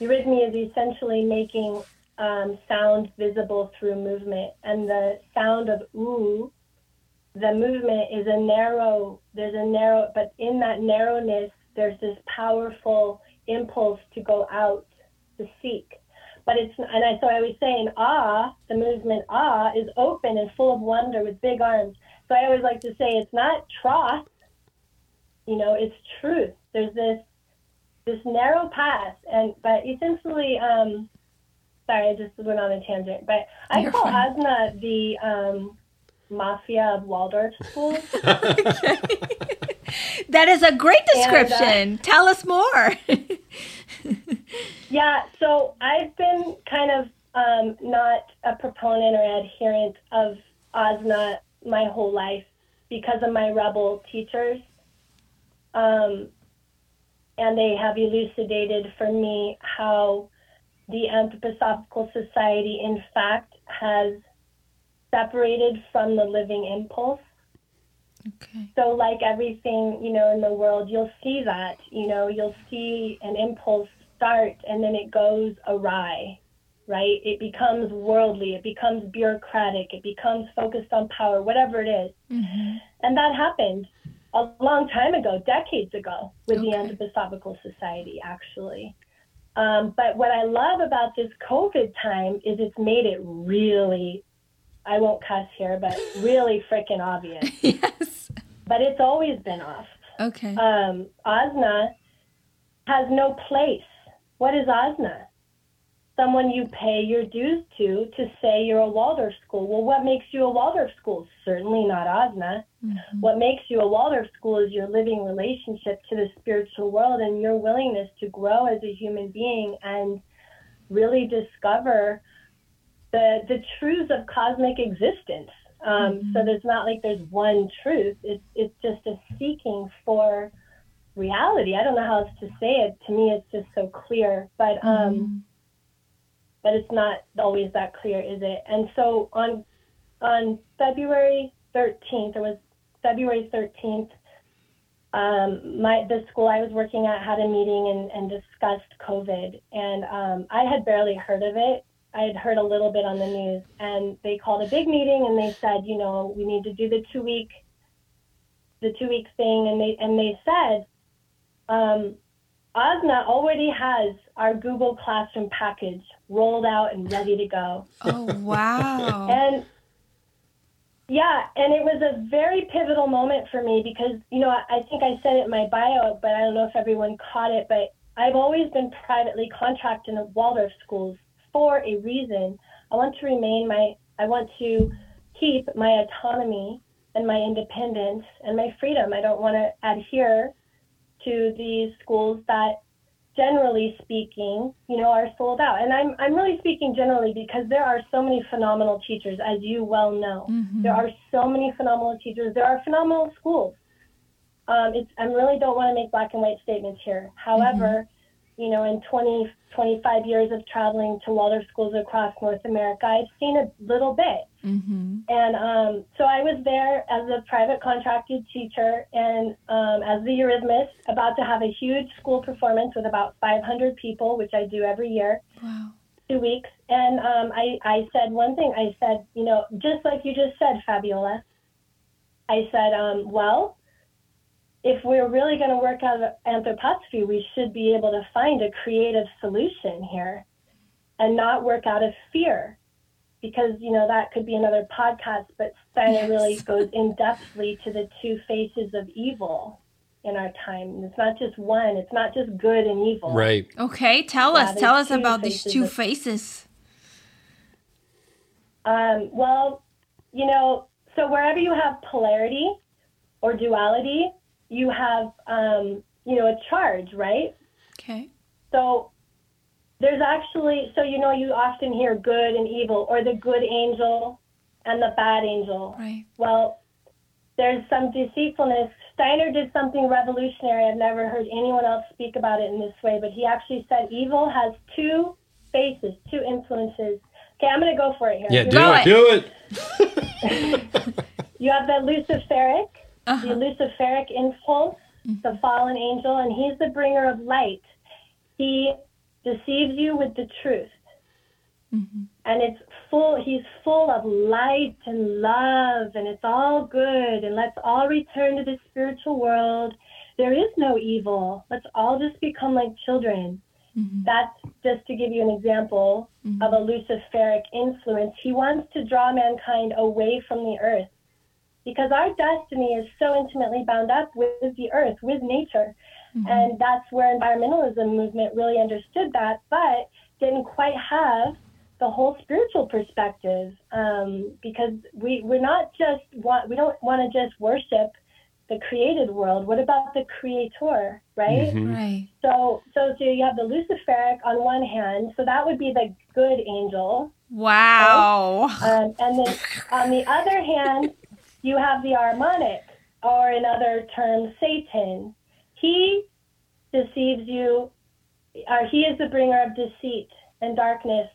Eurythmy is essentially making um, sound visible through movement, and the sound of ooh, the movement is a narrow. There's a narrow, but in that narrowness, there's this powerful impulse to go out to seek. But it's and I so I was saying ah, the movement ah is open and full of wonder with big arms. So I always like to say it's not troth, you know, it's truth. There's this this narrow path, and but essentially, um, sorry, I just went on a tangent, but I You're call fine. AWSNA the um, mafia of Waldorf schools. that is a great description. And, uh, Tell us more. yeah, so I've been kind of um, not a proponent or adherent of AWSNA my whole life because of my rebel teachers. Um, and they have elucidated for me how the Anthroposophical Society, in fact, has separated from the living impulse. Okay. So, like everything, you know, in the world, you'll see that, you know, you'll see an impulse start and then it goes awry, right? It becomes worldly, it becomes bureaucratic, it becomes focused on power, whatever it is. Mm-hmm. And that happened a long time ago, decades ago, with okay. the Anthroposophical Society, actually. Um, but what I love about this COVID time is it's made it really, I won't cuss here, but really freaking obvious. yes. But it's always been off. Okay. Um, AWSNA has no place. What is AWSNA? someone you pay your dues to to say you're a Waldorf school. Well, what makes you a Waldorf school? Certainly not AWSNA. Mm-hmm. What makes you a Waldorf school is your living relationship to the spiritual world and your willingness to grow as a human being and really discover the the truths of cosmic existence. Um, mm-hmm. So there's not like there's one truth. It's it's just a seeking for reality. I don't know how else to say it. To me, it's just so clear. But um, mm-hmm but it's not always that clear, is it? And so on on February 13th, it was February 13th, um, my the school I was working at had a meeting and, and discussed COVID, and um, I had barely heard of it. I had heard a little bit on the news, and they called a big meeting and they said, you know, we need to do the two week, the two week thing, and they and they said, um, AWSNA already has our Google Classroom package rolled out and ready to go. Oh, wow. And yeah, and it was a very pivotal moment for me because, you know, I, think I said it in my bio, but I don't know if everyone caught it, but I've always been privately contracted in Waldorf schools for a reason. I want to remain my, I want to keep my autonomy and my independence and my freedom. I don't want to adhere to these schools that generally speaking, you know, are sold out. And I'm I'm really speaking generally because there are so many phenomenal teachers, as you well know. Mm-hmm. There are so many phenomenal teachers. There are phenomenal schools. Um, it's I really don't want to make black and white statements here. However, you know, in 20, 25 years of traveling to Waldorf schools across North America, I've seen a little bit. Mm-hmm. And um, so I was there as a private contracted teacher and um, as the Eurythmist, about to have a huge school performance with about 500 people, which I do every year, Wow. two weeks. And um, I, I said one thing. I said, you know, just like you just said, Fabiola, I said, um, well, if we're really going to work out of anthroposophy, we should be able to find a creative solution here and not work out of fear. Because, you know, that could be another podcast, but Steiner Yes. really goes in depthly to the two faces of evil in our time. And it's not just one, it's not just good and evil. Right. Okay, tell Yeah, us. Tell us about these two of- faces. Um, well, you know, so wherever you have polarity or duality, you have, um, you know, a charge, right? Okay. So there's actually, so you know, you often hear good and evil, or the good angel and the bad angel. Right. Well, there's some deceitfulness. Steiner did something revolutionary. I've never heard anyone else speak about it in this way, but he actually said evil has two faces, two influences. Okay, I'm going to go for it here. Yeah, You do it. it. Do it. You have the Luciferic, the Uh-huh. Luciferic impulse, the fallen angel, and he's the bringer of light. He deceives you with the truth. Mm-hmm. And it's full, he's full of light and love, and it's all good, and let's all return to the spiritual world. There is no evil. Let's all just become like children. Mm-hmm. That's just to give you an example of a Luciferic influence. He wants to draw mankind away from the earth because our destiny is so intimately bound up with the earth, with nature. And that's where environmentalism movement really understood that, but didn't quite have the whole spiritual perspective um, because we, we're not just want, we don't want to just worship the created world. What about the creator, right? Mhm. Right. So, so, so you have the Luciferic on one hand, so that would be the good angel, Wow. um, and then on the other hand, you have the Ahrimanic, or in other terms, Satan. He deceives you, or he is the bringer of deceit and darkness.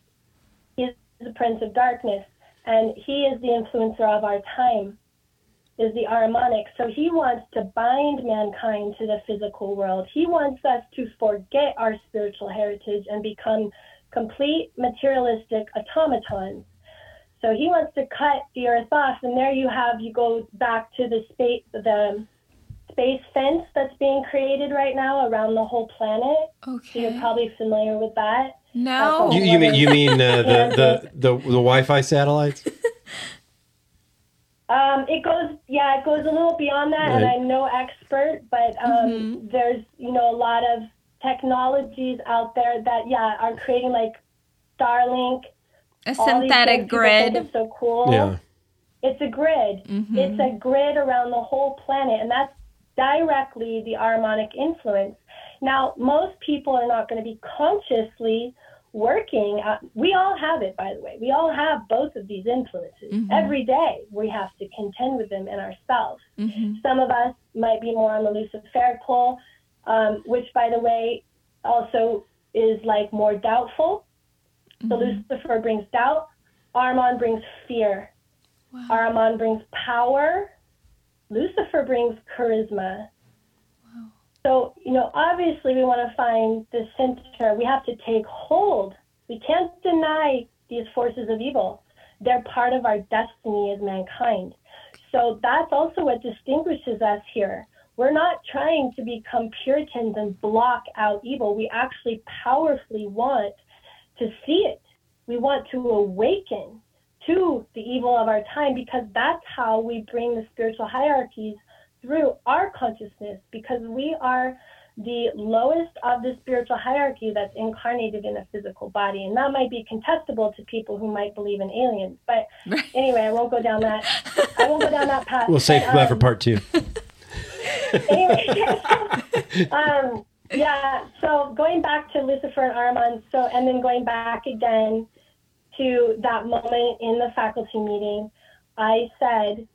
He is the prince of darkness, and he is the influencer of our time. Is the Ahrimanic. So he wants to bind mankind to the physical world. He wants us to forget our spiritual heritage and become complete materialistic automatons. So he wants to cut the earth off, and there you have you go back to the space the space fence that's being created right now around the whole planet. So you're probably familiar with that. No. You, you mean you mean uh, the, the the the Wi-Fi satellites? Um, it goes, yeah, it goes a little beyond that, and I'm no expert, but um, there's, you know, a lot of technologies out there that, yeah, are creating like Starlink. A synthetic things. People think grid. It's so cool. Yeah. It's a grid. Mhm. It's a grid around the whole planet, and that's directly the Ahrimanic influence. Now, most people are not going to be consciously working. Uh, we all have it, by the way. We all have both of these influences. Mhm. Every day, we have to contend with them in ourselves. Mhm. Some of us might be more on the Luciferic pole, um, which, by the way, also is like more doubtful. So mm-hmm. Lucifer brings doubt. Ahriman brings fear. Wow. Ahriman brings power. Lucifer brings charisma. So, you know, obviously we want to find the center. We have to take hold. We can't deny these forces of evil. They're part of our destiny as mankind. So that's also what distinguishes us here. We're not trying to become Puritans and block out evil. We actually powerfully want to see it. We want to awaken to the evil of our time because that's how we bring the spiritual hierarchies through our consciousness because we are the lowest of the spiritual hierarchy that's incarnated in a physical body. And that might be contestable to people who might believe in aliens. But anyway, I won't go down that I won't go down that path. We'll save but, that for part two. anyway, um, yeah. So going back to Lucifer and Ahriman, so and then going back again to that moment in the faculty meeting, I said,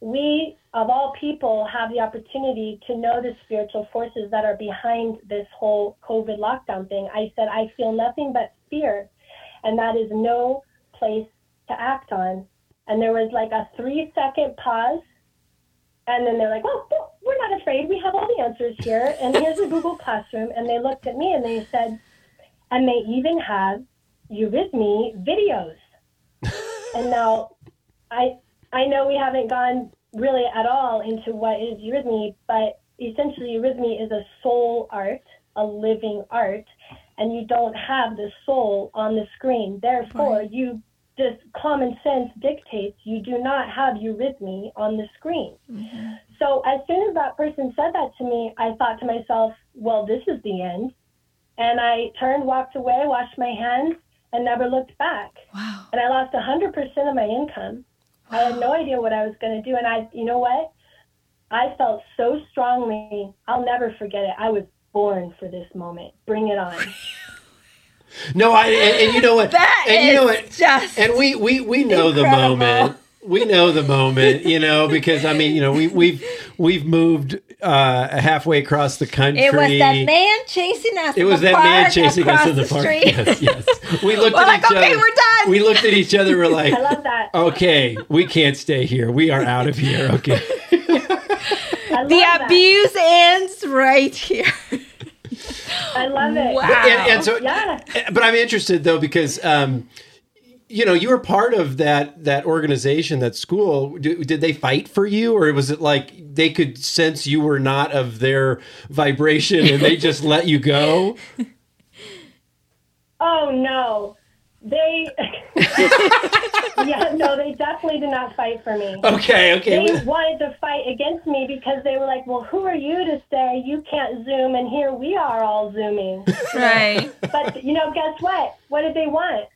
we of all people have the opportunity to know the spiritual forces that are behind this whole COVID lockdown thing. I said, I feel nothing but fear, and that is no place to act on. And there was like a three second pause. And then they're like, well, we're not afraid. We have all the answers here. And here's a Google Classroom. And they looked at me and they said, and they even have eurythmy videos. and now I I know we haven't gone really at all into what is eurythmy, but essentially eurythmy is a soul art, a living art, and you don't have the soul on the screen. Therefore, right. you just common sense dictates you do not have eurythmy on the screen. Mm-hmm. So as soon as that person said that to me, I thought to myself, well, this is the end. And I turned, walked away, washed my hands, and never looked back. Wow. And I lost 100% of my income. Wow. I had no idea what I was going to do. And I, you know what? I felt so strongly. I'll never forget it. I was born for this moment. Bring it on. No, I and, and, you know what? That and you know what? Just and we we we know incredible. the moment. We know the moment, you know, because I mean, you know, we we've we've moved uh, halfway across the country. It was that man chasing us. It was that man chasing us in the, the park. Yes, yes. We looked we're at like, each okay, other. we're done. We looked at each other. We're like, I love that. Okay, we can't stay here. We are out of here. Okay. the that. abuse ends right here. I love it. Wow. And, and so, yeah. But I'm interested though because. Um, you know, you were part of that that organization, that school. Did, did, they fight for you, or was it like they could sense you were not of their vibration and they just let you go? Oh no, they. yeah, no, they definitely did not fight for me. Okay, okay. They wanted to fight against me because they were like, "Well, who are you to say you can't zoom?" And here we are all zooming. Right. but you know, guess what? What did they want?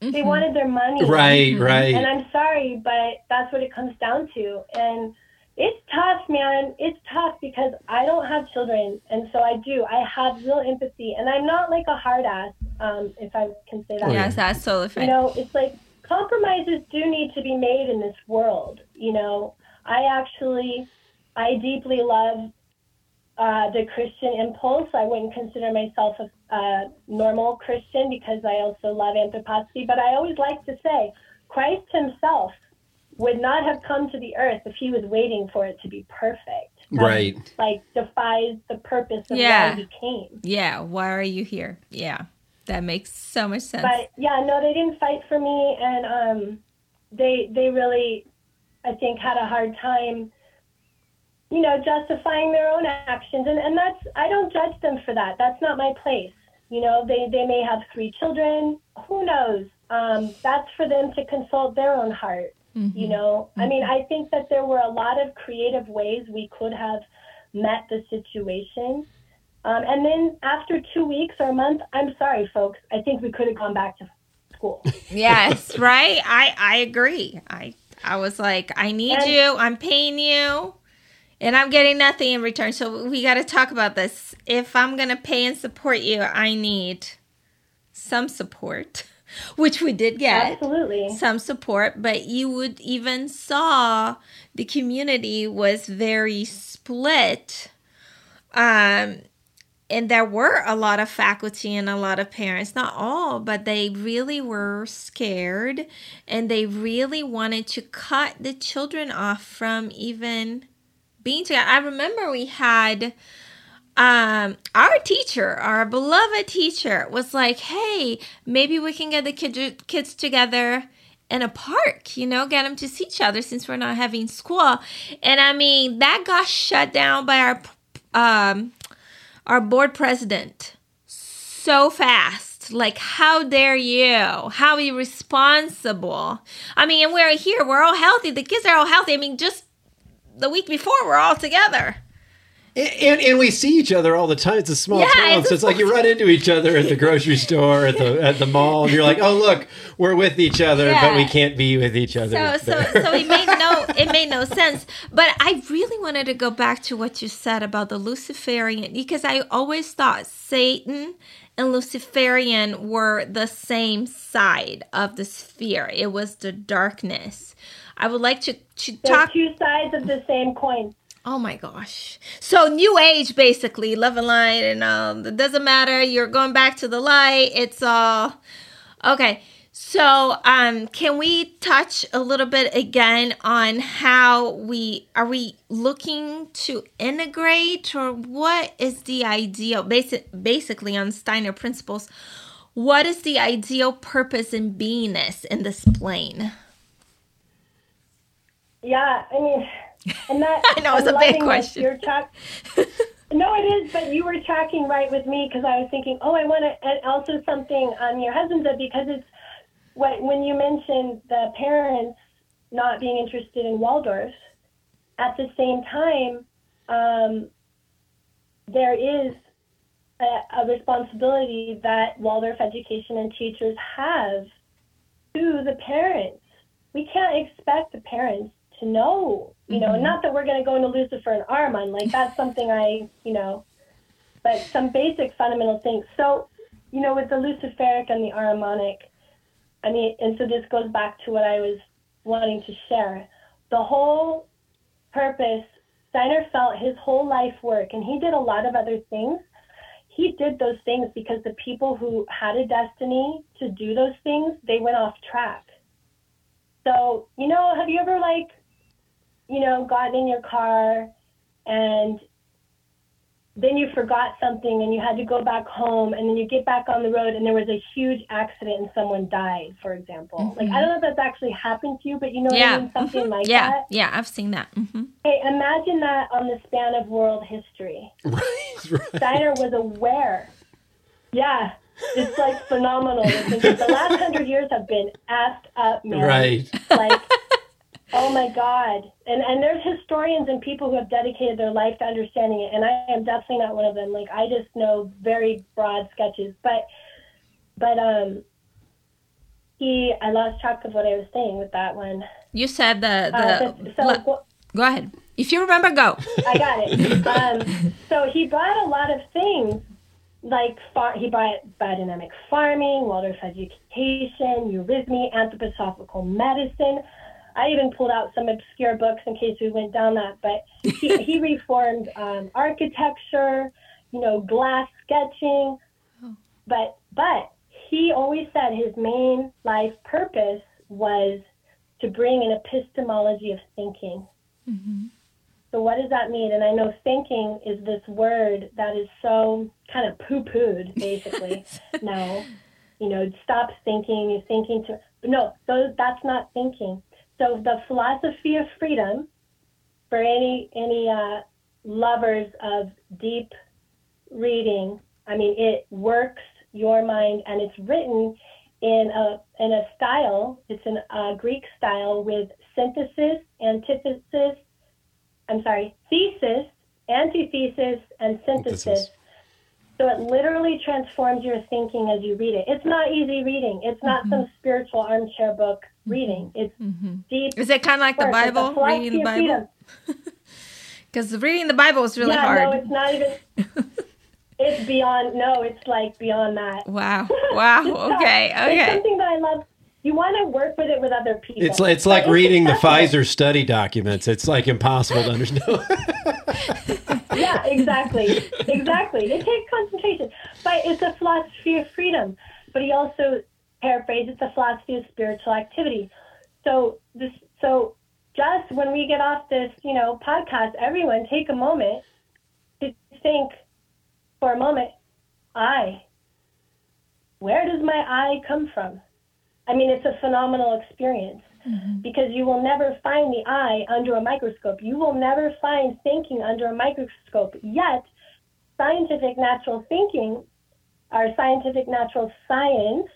Mm-hmm. They wanted their money. Right, mm-hmm. right. And I'm sorry, but that's what it comes down to. And it's tough, man. It's tough because I don't have children, and so I do. I have real empathy, and I'm not like a hard ass, um, if I can say that. Yes, that's totally fine. You know, it's like compromises do need to be made in this world. You know, I actually, I deeply love uh, the Christian impulse. I wouldn't consider myself a, a normal Christian because I also love anthroposophy, but I always like to say Christ himself would not have come to the earth if he was waiting for it to be perfect. That, right. Like defies the purpose of yeah. why he came. Yeah. Why are you here? Yeah. That makes so much sense. But yeah, no, they didn't fight for me and um they they really I think had a hard time you know, justifying their own actions. And, and that's, I don't judge them for that. That's not my place. You know, they, they may have three children. Who knows? Um, that's for them to consult their own heart. Mm-hmm. You know, mm-hmm. I mean, I think that there were a lot of creative ways we could have met the situation. Um, and then after two weeks or a month, I'm sorry, folks, I think we could have gone back to school. yes, right. I I agree. I I was like, I need and, you. I'm paying you and I'm getting nothing in return. So we got to talk about this. If I'm going to pay and support you, I need some support, which we did get. Absolutely. Some support, but you would even saw the community was very split. Um and there were a lot of faculty and a lot of parents, not all, but they really were scared and they really wanted to cut the children off from even being together. I remember we had um, our teacher, our beloved teacher, was like, "Hey, maybe we can get the kid, kids together." in a park, you know, get them to see each other since we're not having school. And I mean, that got shut down by our um our board president so fast. Like, how dare you? How irresponsible. I mean, and we're here, we're all healthy. The kids are all healthy. I mean, just the week before, we're all together. And, and, we see each other all the time. It's a small yeah, town, it's so it's like you run into each other at the grocery store, at the at the mall, and you're like, "Oh, look, we're with each other, yeah. but we can't be with each other." So, so, so it made no it made no sense. But I really wanted to go back to what you said about the Luciferian because I always thought Satan and Luciferian were the same side of the sphere. It was the darkness. I would like to, to talk. two sides of the same coin. Oh my gosh. So new age basically, love and light and um it doesn't matter. You're going back to the light. It's all okay. So um can we touch a little bit again on how we are we looking to integrate or what is the ideal basic basically on Steiner principles? What is the ideal purpose and beingness in this plane? Yeah, I mean and that I know it's a big question. You're talk- no, it is, but you were talking right with me because I was thinking, oh, I want to, and also something on your husband's because it's what when you mentioned the parents not being interested in Waldorf, at the same time, um, there is a, a responsibility that Waldorf education and teachers have to the parents. We can't expect the parents to know, you know, mm-hmm. not that we're going to go into Lucifer and Ahriman, like that's something I, you know, but some basic fundamental things. So, you know, with the Luciferic and the Ahrimanic, I mean, and so this goes back to what I was wanting to share. The whole purpose, Steiner felt his whole life work, and he did a lot of other things. He did those things because the people who had a destiny to do those things, they went off track. So, you know, have you ever like you know, gotten in your car and then you forgot something and you had to go back home and then you get back on the road and there was a huge accident and someone died, for example. Mm-hmm. Like I don't know if that's actually happened to you, but you know yeah. I mean? Something mm-hmm. like yeah. that. Yeah, I've seen that. Mm-hmm. Hey, imagine that on the span of world history. Right, right. Steiner was aware. Yeah. It's like phenomenal. the last hundred years have been asked up, man. Right. Like Oh my God. And and there's historians and people who have dedicated their life to understanding it. And I am definitely not one of them. Like I just know very broad sketches. But but um he I lost track of what I was saying with that one. You said the the uh, so, so go, go ahead. If you remember, go. I got it. um, so he brought a lot of things like far, he brought biodynamic farming, Waldorf education, eurythmy, anthroposophical medicine. I even pulled out some obscure books in case we went down that. But he, he reformed um, architecture, you know, glass sketching. Oh. But but he always said his main life purpose was to bring an epistemology of thinking. Mm-hmm. So what does that mean? And I know thinking is this word that is so kind of poo-pooed, basically. no, you know, stop thinking. You're thinking to no. So that's not thinking so the philosophy of freedom for any any uh, lovers of deep reading, I mean, it works your mind, and it's written in a in a style. It's in a Greek style with synthesis, antithesis. I'm sorry, thesis, antithesis, and synthesis. synthesis. So it literally transforms your thinking as you read it. It's not easy reading. It's not mm-hmm. some spiritual armchair book reading. It's mm-hmm. deep. Is it kind of like the Bible? Reading the Bible? Because reading the Bible is really yeah, hard. No, it's not even. it's beyond. No, it's like beyond that. Wow! Wow! okay. Okay. It's something that I love. You want to work with it with other people. It's like, it's like reading the Pfizer study documents. It's like impossible to understand. yeah, exactly, exactly. It takes concentration, but it's a philosophy of freedom. But he also paraphrase, it's a philosophy of spiritual activity. So this, so just when we get off this, you know, podcast, everyone take a moment to think, for a moment, I. Where does my I come from? I mean, it's a phenomenal experience mm-hmm. because you will never find the I under a microscope. You will never find thinking under a microscope. Yet, scientific natural thinking, our scientific natural science,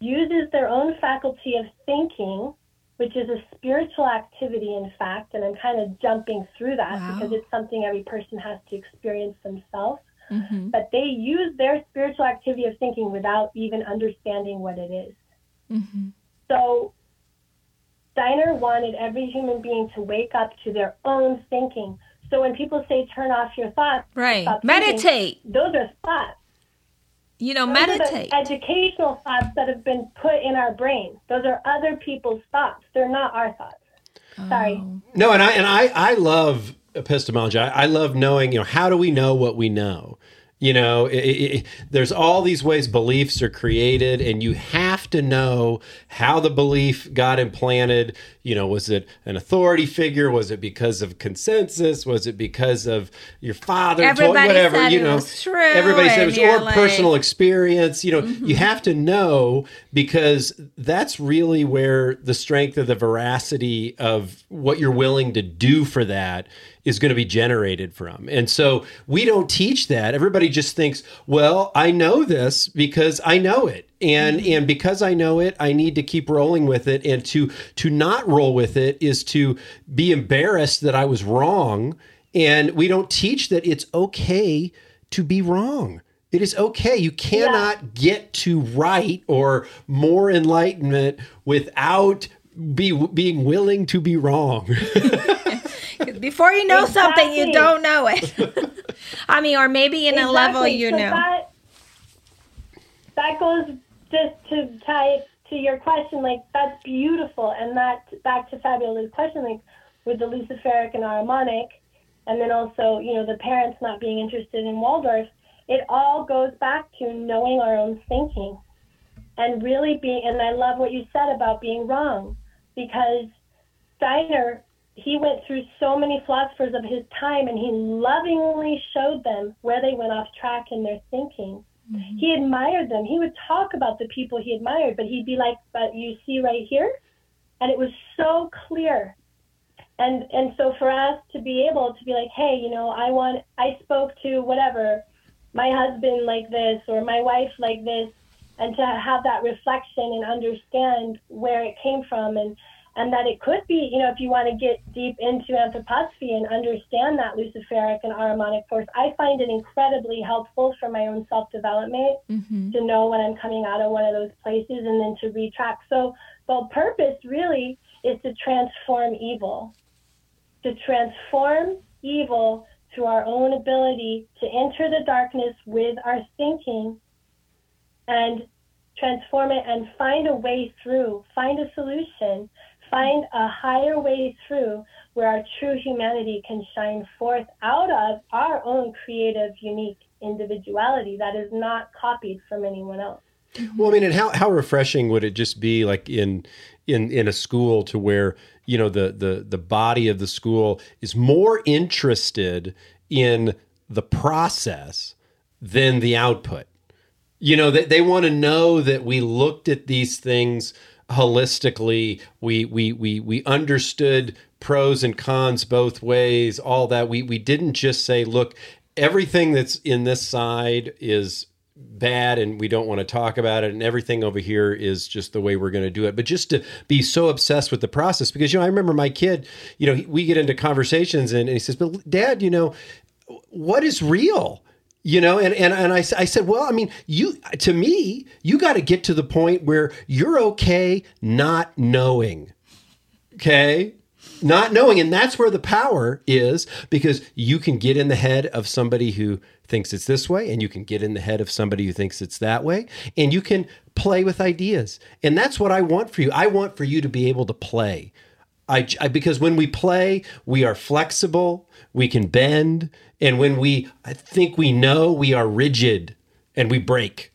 uses their own faculty of thinking, which is a spiritual activity, in fact, and I'm kind of jumping through that wow. because it's something every person has to experience themselves. Mm-hmm. But they use their spiritual activity of thinking without even understanding what it is. Mm-hmm. So Steiner wanted every human being to wake up to their own thinking. So when people say turn off your thoughts, right, meditate. Thinking, those are thoughts. You know, those meditate. educational thoughts that have been put in our brain. Those are other people's thoughts. They're not our thoughts. Oh. Sorry. No, and I and I I love epistemology. I, I love knowing. You know, how do we know what we know? You know, it, it, there's all these ways beliefs are created, and you have to know how the belief got implanted. You know, was it an authority figure? Was it because of consensus? Was it because of your father? Everybody told, whatever, you know, true. Everybody said it was, or like... personal experience. You know, mm-hmm. you have to know because that's really where the strength of the veracity of what you're willing to do for that is going to be generated from. And so we don't teach that. Everybody just thinks, well, I know this because I know it. And mm-hmm. and because I know it, I need to keep rolling with it and to to not roll with it is to be embarrassed that I was wrong. And we don't teach that it's okay to be wrong. It is okay. You cannot yeah. get to right or more enlightenment without be being willing to be wrong. Before you know exactly. something, you don't know it. I mean, or maybe in exactly. a level you so know. That, that goes just to tie to your question. Like that's beautiful, and that back to Fabio's question, like with the Luciferic and Ahrimanic, and then also you know the parents not being interested in Waldorf. It all goes back to knowing our own thinking, and really being. And I love what you said about being wrong, because Steiner he went through so many philosophers of his time and he lovingly showed them where they went off track in their thinking. Mm-hmm. He admired them. He would talk about the people he admired, but he'd be like, "But you see right here?" And it was so clear. And and so for us to be able to be like, "Hey, you know, I want I spoke to whatever my husband like this or my wife like this." And to have that reflection and understand where it came from and and that it could be, you know, if you want to get deep into anthroposophy and understand that Luciferic and Ahrimanic force, I find it incredibly helpful for my own self development mm-hmm. to know when I'm coming out of one of those places and then to retract. So the purpose really is to transform evil, to transform evil through our own ability to enter the darkness with our thinking and transform it and find a way through, find a solution find a higher way through where our true humanity can shine forth out of our own creative, unique individuality that is not copied from anyone else. Well, I mean, and how, how refreshing would it just be like in in in a school to where you know the the the body of the school is more interested in the process than the output. You know, they, they want to know that we looked at these things holistically. We we we we understood pros and cons both ways. All that we we didn't just say, look, everything that's in this side is bad and we don't want to talk about it and everything over here is just the way we're going to do it but just to be so obsessed with the process because you know i remember my kid you know we get into conversations and, and he says but dad you know what is real you know and and, and I, I said well i mean you to me you got to get to the point where you're okay not knowing okay? Not knowing and that's where the power is because you can get in the head of somebody who thinks it's this way and you can get in the head of somebody who thinks it's that way and you can play with ideas and that's what i want for you. I want for you to be able to play. I, I, because when we play, we are flexible, we can bend, and when we I think we know, we are rigid and we break.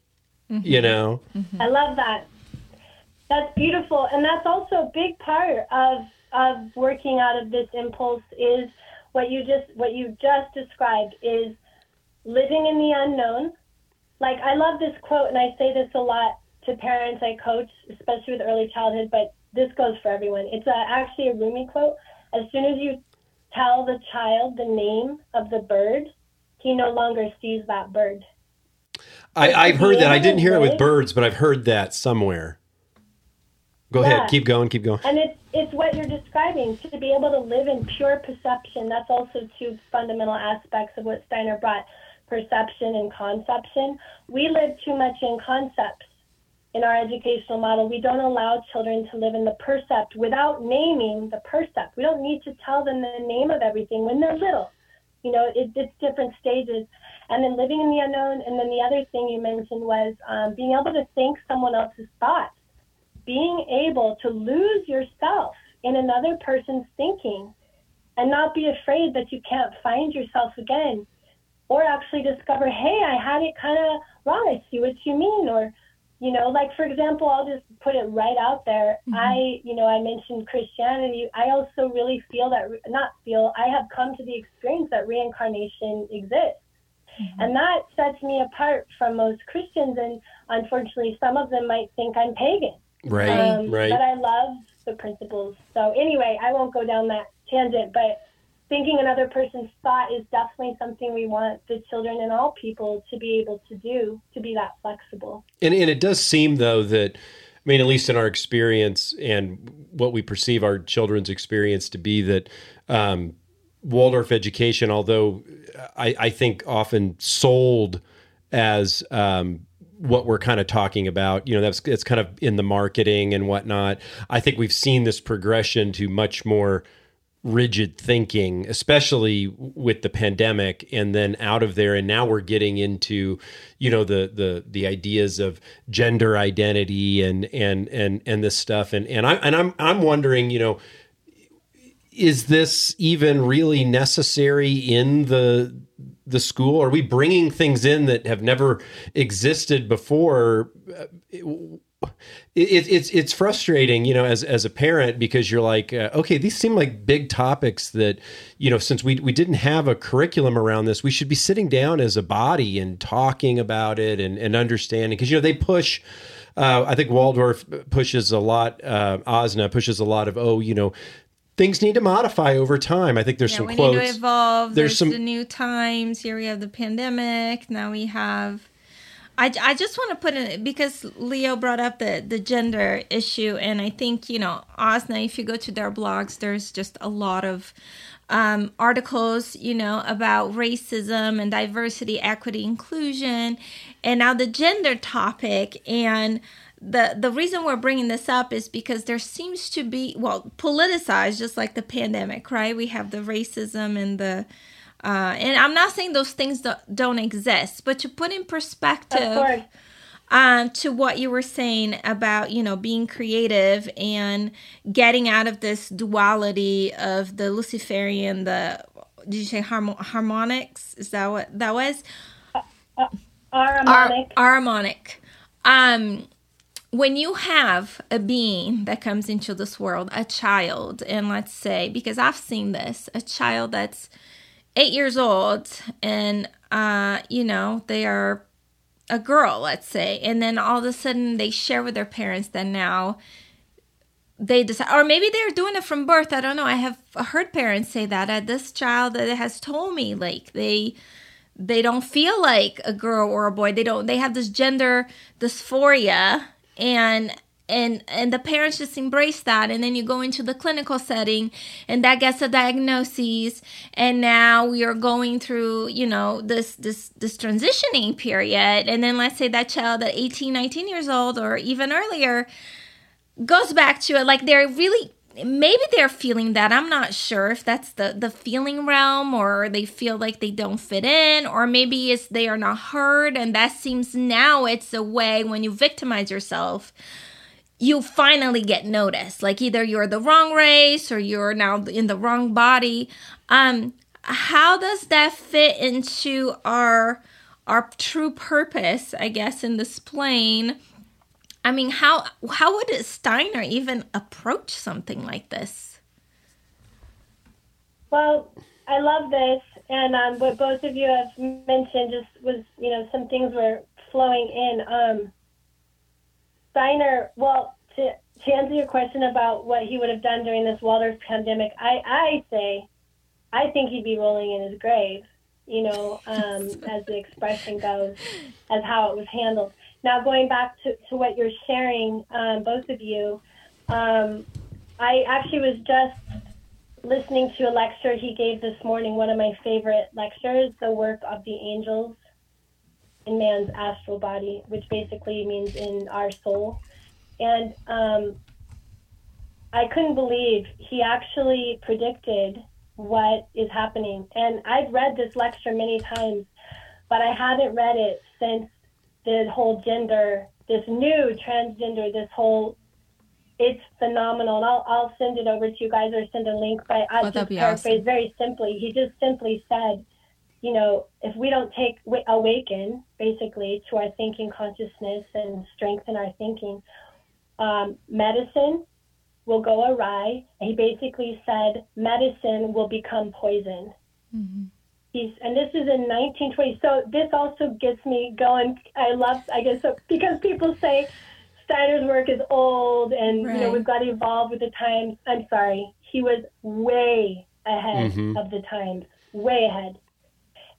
Mm-hmm. You know. Mm-hmm. I love that. That's beautiful, and that's also a big part of of working out of this impulse is what you just what you just described is living in the unknown. Like, I love this quote, and I say this a lot to parents I coach, especially with early childhood, but this goes for everyone. It's a, actually a Rumi quote. As soon as you tell the child the name of the bird, he no longer sees that bird. I, I've heard that. I didn't hear it with birds, but I've heard that somewhere. Go yeah. ahead. Keep going. Keep going. And it's it's what you're describing. To be able to live in pure perception. That's also two fundamental aspects of what Steiner brought: perception and conception. We live too much in concepts in our educational model. We don't allow children to live in the percept without naming the percept. We don't need to tell them the name of everything when they're little. You know, it, it's different stages. And then living in the unknown. And then the other thing you mentioned was um, being able to think someone else's thoughts being able to lose yourself in another person's thinking and not be afraid that you can't find yourself again or actually discover hey i had it kind of wrong i see what you mean or you know like for example i'll just put it right out there mm-hmm. i you know i mentioned christianity i also really feel that not feel i have come to the experience that reincarnation exists mm-hmm. and that sets me apart from most christians and unfortunately some of them might think i'm pagan Right, um, right. But I love the principles. So anyway, I won't go down that tangent, but thinking another person's thought is definitely something we want the children and all people to be able to do, to be that flexible. And, and it does seem, though, that, I mean, at least in our experience and what we perceive our children's experience to be, that um, Waldorf education, although I, I think often sold as um, what we're kind of talking about. You know, that's it's kind of in the marketing and whatnot. I think we've seen this progression to much more rigid thinking, especially with the pandemic, and then out of there, and now we're getting into, you know, the the the ideas of gender identity and and and and this stuff, and and I and I'm I'm wondering, you know. Is this even really necessary in the the school? Are we bringing things in that have never existed before? Uh, It, it, it's it's frustrating, you know, as as a parent because you're like, uh, okay, these seem like big topics that, you know, since we we didn't have a curriculum around this, we should be sitting down as a body and talking about it and and understanding because you know they push. Uh, I think Waldorf pushes a lot. Uh, AWSNA pushes a lot of oh, you know, things need to modify over time. I think there's yeah, some we quotes. need to evolve. There's, there's some the new times. Here we have the pandemic. Now we have. I, I just want to put in because Leo brought up the the gender issue, and I think you know AWSNA. If you go to their blogs, there's just a lot of um, articles, you know, about racism and diversity, equity, inclusion, and now the gender topic and the the reason we're bringing this up is because there seems to be well politicized just like the pandemic right we have the racism and the uh, and i'm not saying those things don't, don't exist but to put in perspective um, to what you were saying about you know being creative and getting out of this duality of the luciferian the did you say harmo- harmonics? Is that what that was? Uh, uh, harmonic Ar- harmonic. Um when you have a being that comes into this world, a child, and let's say, because I've seen this, a child that's eight years old and, uh, you know, they are a girl, let's say, and then all of a sudden they share with their parents that now they decide, or maybe they're doing it from birth. I don't know. I have heard parents say that. Uh, this child that has told me, like, they they don't feel like a girl or a boy. They don't. They have this gender dysphoria and and and the parents just embrace that and then you go into the clinical setting and that gets a diagnosis and now we are going through you know this this this transitioning period. And then let's say that child at 18 19 years old or even earlier goes back to it like they're really maybe they're feeling that i'm not sure if that's the the feeling realm or they feel like they don't fit in or maybe it's they are not heard and that seems now it's a way when you victimize yourself you finally get noticed like either you're the wrong race or you're now in the wrong body um how does that fit into our our true purpose i guess in this plane I mean, how how would Steiner even approach something like this? Well, I love this, and um, what both of you have mentioned just was, you know, some things were flowing in. Um, Steiner, well, to, to answer your question about what he would have done during this Waldorf pandemic, I, I say, I think he'd be rolling in his grave, you know, um, as the expression goes, as how it was handled. Now, going back to, to what you're sharing, um, both of you, um, I actually was just listening to a lecture he gave this morning, one of my favorite lectures, The Work of the Angels in Man's Astral Body, which basically means in our soul. And um, I couldn't believe he actually predicted what is happening. And I've read this lecture many times, but I haven't read it since the whole gender, this new transgender, this whole it's phenomenal. And I'll, I'll send it over to you guys or send a link, but I'll oh, just paraphrase awesome. very simply. He just simply said, you know, if we don't take awaken basically to our thinking consciousness and strengthen our thinking, um, medicine will go awry. he basically said medicine will become poison. Mm-hmm. He's, and this is in 1920. So this also gets me going. I love, I guess, so, because people say, Steiner's work is old and right. you know we've got to evolve with the times. I'm sorry, he was way ahead mm-hmm. of the times, way ahead.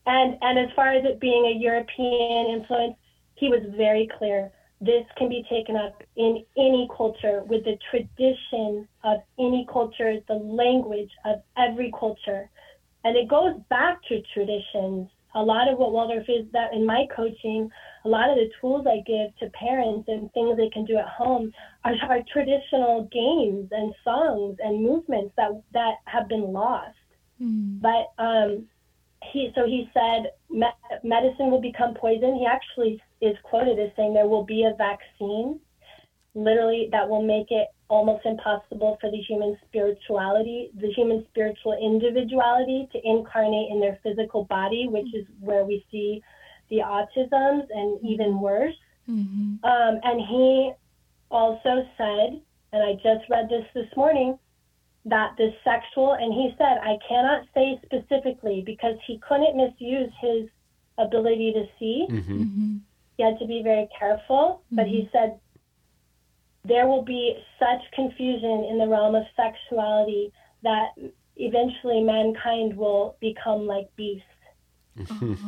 And and as far as it being a European influence, he was very clear. This can be taken up in any culture with the tradition of any culture, the language of every culture. And it goes back to traditions. A lot of what Waldorf is that in my coaching, a lot of the tools I give to parents and things they can do at home are, are traditional games and songs and movements that that have been lost. Mm. But um, he so he said me- medicine will become poison. He actually is quoted as saying there will be a vaccine, literally that will make it almost impossible for the human spirituality, the human spiritual individuality to incarnate in their physical body, which is where we see the autisms and even worse. Mm-hmm. Um, and he also said, and I just read this this morning, that the sexual, and he said, I cannot say specifically because he couldn't misuse his ability to see. Mm-hmm. mm-hmm. He had to be very careful, but he mm-hmm. said, there will be such confusion in the realm of sexuality that eventually mankind will become like beasts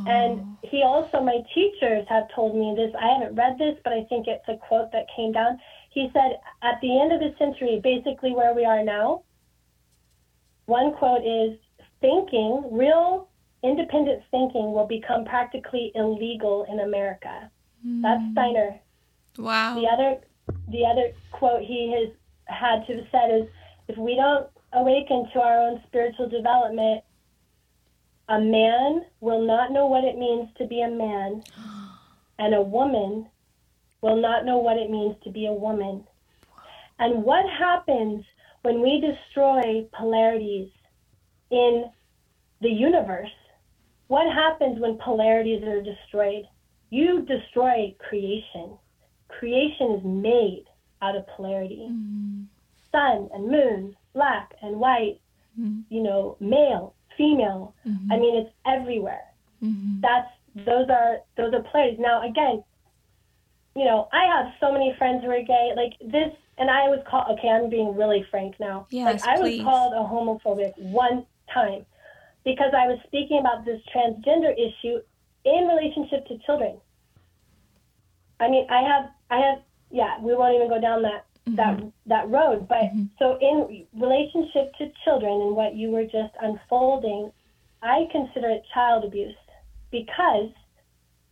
and he also, my teachers have told me this. I haven't read this, but I think it's a quote that came down. He said, at the end of the century, basically where we are now, one quote is thinking, real independent thinking will become practically illegal in America. Mm. That's Steiner. Wow. The other the other quote he has had to have said is if we don't awaken to our own spiritual development, a man will not know what it means to be a man, and a woman will not know what it means to be a woman. And what happens when we destroy polarities in the universe? What happens when polarities are destroyed? You destroy creation. Creation is made out of polarity. Mm-hmm. Sun and moon, black and white, mm-hmm. you know, male female. Mm-hmm. I mean, it's everywhere. Mm-hmm. That's those are those are plays. Now, again, you know, I have so many friends who are gay. Like this, and I was called. Okay, I'm being really frank now. Yes, like I please. was called a homophobic one time because I was speaking about this transgender issue in relationship to children. I mean, I have, I have, yeah. We won't even go down that mm-hmm. that that road. But mm-hmm. so in relationship to children and what you were just unfolding, I consider it child abuse because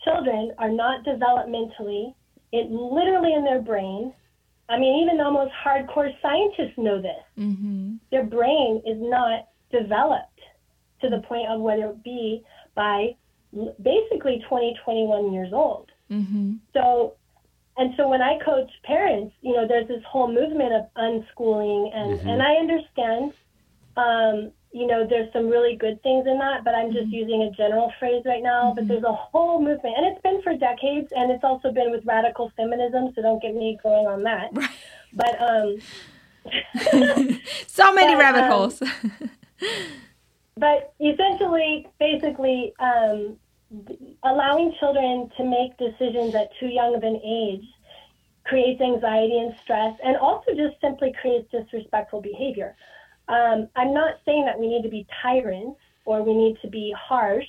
children are not developmentally, it literally in their brain. I mean, even almost hardcore scientists know this. Mm-hmm. Their brain is not developed to the point of whether it be by basically 20, 21 years old. Mm-hmm. So and so when I coach parents, you know, there's this whole movement of unschooling, and mm-hmm. and I understand, um, you know, there's some really good things in that, but I'm just mm-hmm. using a general phrase right now. Mm-hmm. But there's a whole movement, and it's been for decades, and it's also been with radical feminism. So don't get me going on that. Right. But um, so many but, rabbit um, holes. but essentially, basically, um, allowing children to make decisions at too young of an age creates anxiety and stress, and also just simply creates disrespectful behavior. Um, I'm not saying that we need to be tyrants or we need to be harsh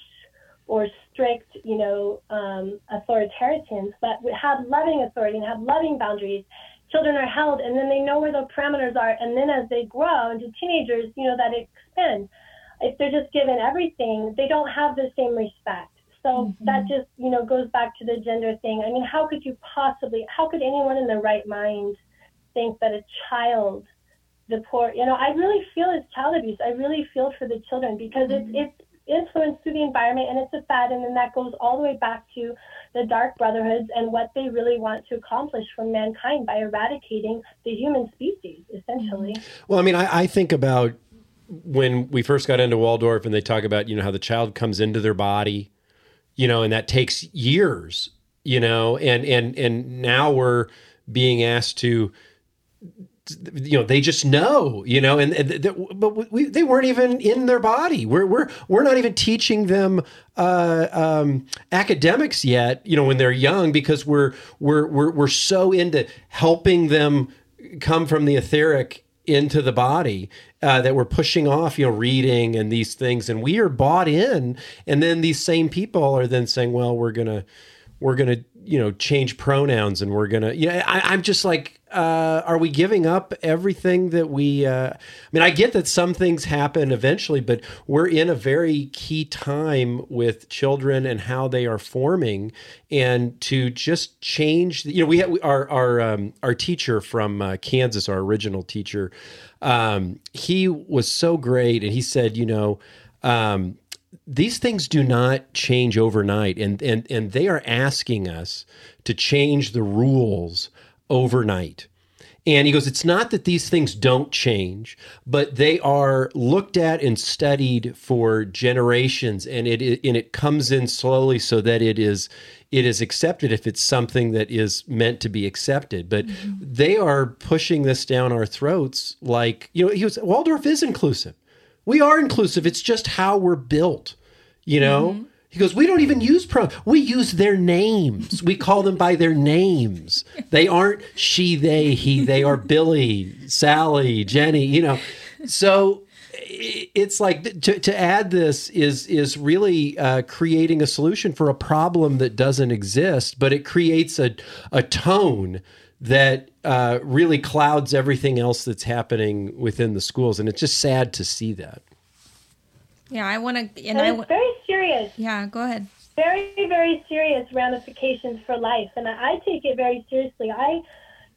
or strict, you know, um, authoritarians, but have loving authority and have loving boundaries. Children are held, and then they know where the parameters are, and then as they grow into teenagers, you know, that expands. If they're just given everything, they don't have the same respect. So mm-hmm. that just, you know, goes back to the gender thing. I mean, how could you possibly, how could anyone in their right mind think that a child the poor. You know, I really feel it's child abuse. I really feel for the children because mm-hmm. it's it's influenced through the environment and it's a fad, and then that goes all the way back to the dark brotherhoods and what they really want to accomplish from mankind by eradicating the human species, essentially. Mm-hmm. Well, I mean, I, I think about when we first got into Waldorf and they talk about you know how the child comes into their body, you know, and that takes years, you know, and and and now we're being asked to you know they just know you know and, and but we, they weren't even in their body. We're we're we're not even teaching them uh, um, academics yet you know when they're young because we're we're we're we're so into helping them come from the etheric into the body uh, that we're pushing off you know reading and these things. And we are bought in and then these same people are then saying well we're gonna we're gonna you know change pronouns and we're gonna yeah I, i'm just like uh, are we giving up everything that we uh, i mean i get that some things happen eventually but we're in a very key time with children and how they are forming and to just change you know we have our our um, our teacher from uh, kansas our original teacher um, he was so great and he said you know um, these things do not change overnight and and and they are asking us to change the rules overnight and he goes it's not that these things don't change but they are looked at and studied for generations and it and it comes in slowly so that it is it is accepted if it's something that is meant to be accepted but mm-hmm. they are pushing this down our throats like you know he was Waldorf is inclusive we are inclusive. It's just how we're built, you know? Mm-hmm. He goes, We don't even use pronouns. We use their names. We call them by their names. They aren't she, they, he. They are Billy, Sally, Jenny, you know. So it's like to, to add this is is really uh, creating a solution for a problem that doesn't exist, but it creates a, a tone that uh, really clouds everything else that's happening within the schools, and it's just sad to see that. Yeah, I want to, and, and I w- very serious. Yeah, go ahead. Very, very serious ramifications for life, and I, I take it very seriously. I,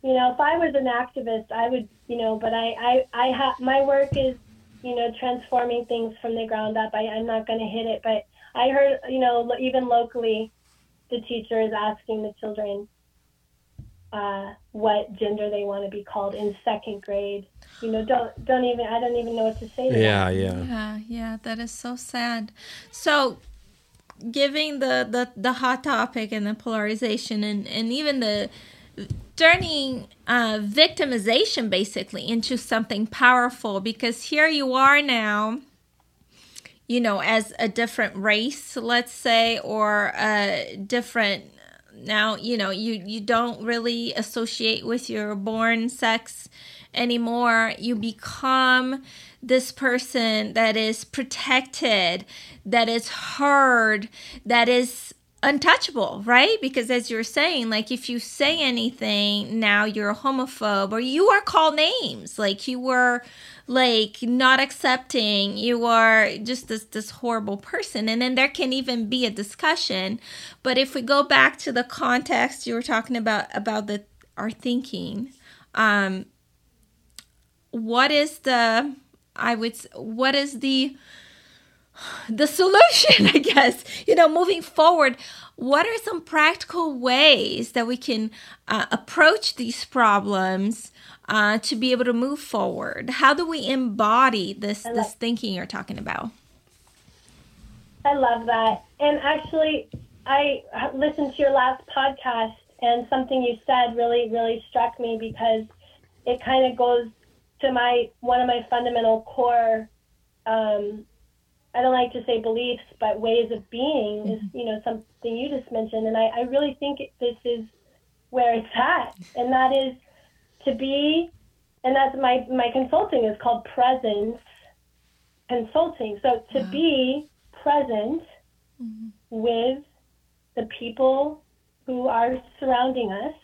you know, if I was an activist, I would, you know, but I, I, I have my work is, you know, transforming things from the ground up. I, I'm not going to hit it, but I heard, you know, even locally, the teacher is asking the children, uh, what gender they want to be called in second grade. You know, don't don't even I don't even know what to say. To yeah, that. yeah, yeah, yeah. That is so sad. So, giving the the the hot topic and the polarization and and even the turning uh, victimization basically into something powerful because here you are now you know as a different race let's say or a different now you know you you don't really associate with your born sex anymore you become this person that is protected that is heard that is untouchable right? Because as you're saying like if you say anything now you're a homophobe or you are called names. Like you were like not accepting. You are just this this horrible person. And then there can even be a discussion. But if we go back to the context you were talking about about the our thinking um what is the i would what is the the solution i guess you know moving forward what are some practical ways that we can uh, approach these problems uh, to be able to move forward? How do we embody this this thinking you're talking about? I love that. And actually, I listened to your last podcast, and something you said really, really struck me because it kind of goes to my one of my fundamental core um, I don't like to say beliefs, but ways of being is, you know, something you just mentioned. And I, I really think this is where it's at. And that is to be, and that's my, my consulting is called presence consulting. So to be present mm-hmm. with the people who are surrounding us,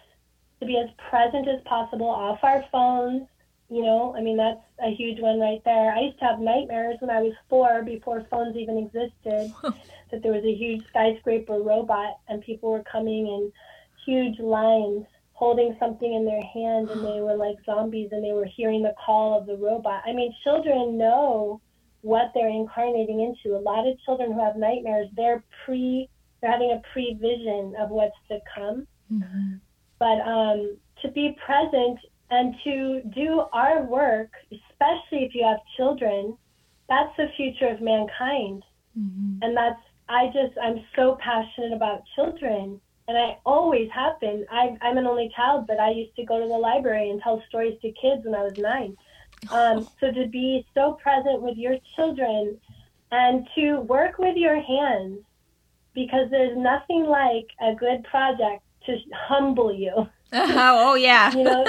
to be as present as possible off our phones, you know, I mean, that's a huge one right there. I used to have nightmares when I was four before phones even existed that there was a huge skyscraper robot and people were coming in huge lines holding something in their hand and they were like zombies and they were hearing the call of the robot. I mean, children know what they're incarnating into. A lot of children who have nightmares, they're pre they're having a prevision of what's to come. Mm-hmm. But um, to be present and to do our work, especially if you have children, that's the future of mankind. Mm-hmm. And that's, I just, I'm so passionate about children. And I always have been. I, I'm an only child, but I used to go to the library and tell stories to kids when I was nine. Um, so to be so present with your children and to work with your hands, because there's nothing like a good project to humble you. oh, yeah. you know,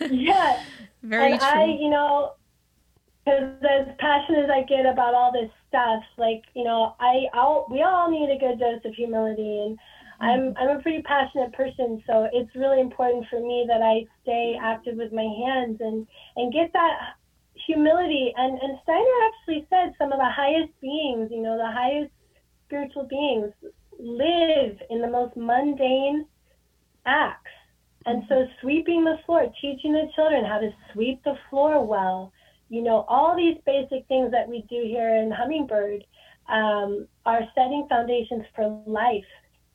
yeah. Very and true. I, you know, because as passionate as I get about all this stuff, like you know, I, I'll, we all need a good dose of humility, and I'm, mm-hmm. I'm a pretty passionate person, so it's really important for me that I stay active with my hands and and get that humility. And and Steiner actually said some of the highest beings, you know, the highest spiritual beings live in the most mundane acts and so sweeping the floor, teaching the children how to sweep the floor well, you know, all these basic things that we do here in Hummingbird um, are setting foundations for life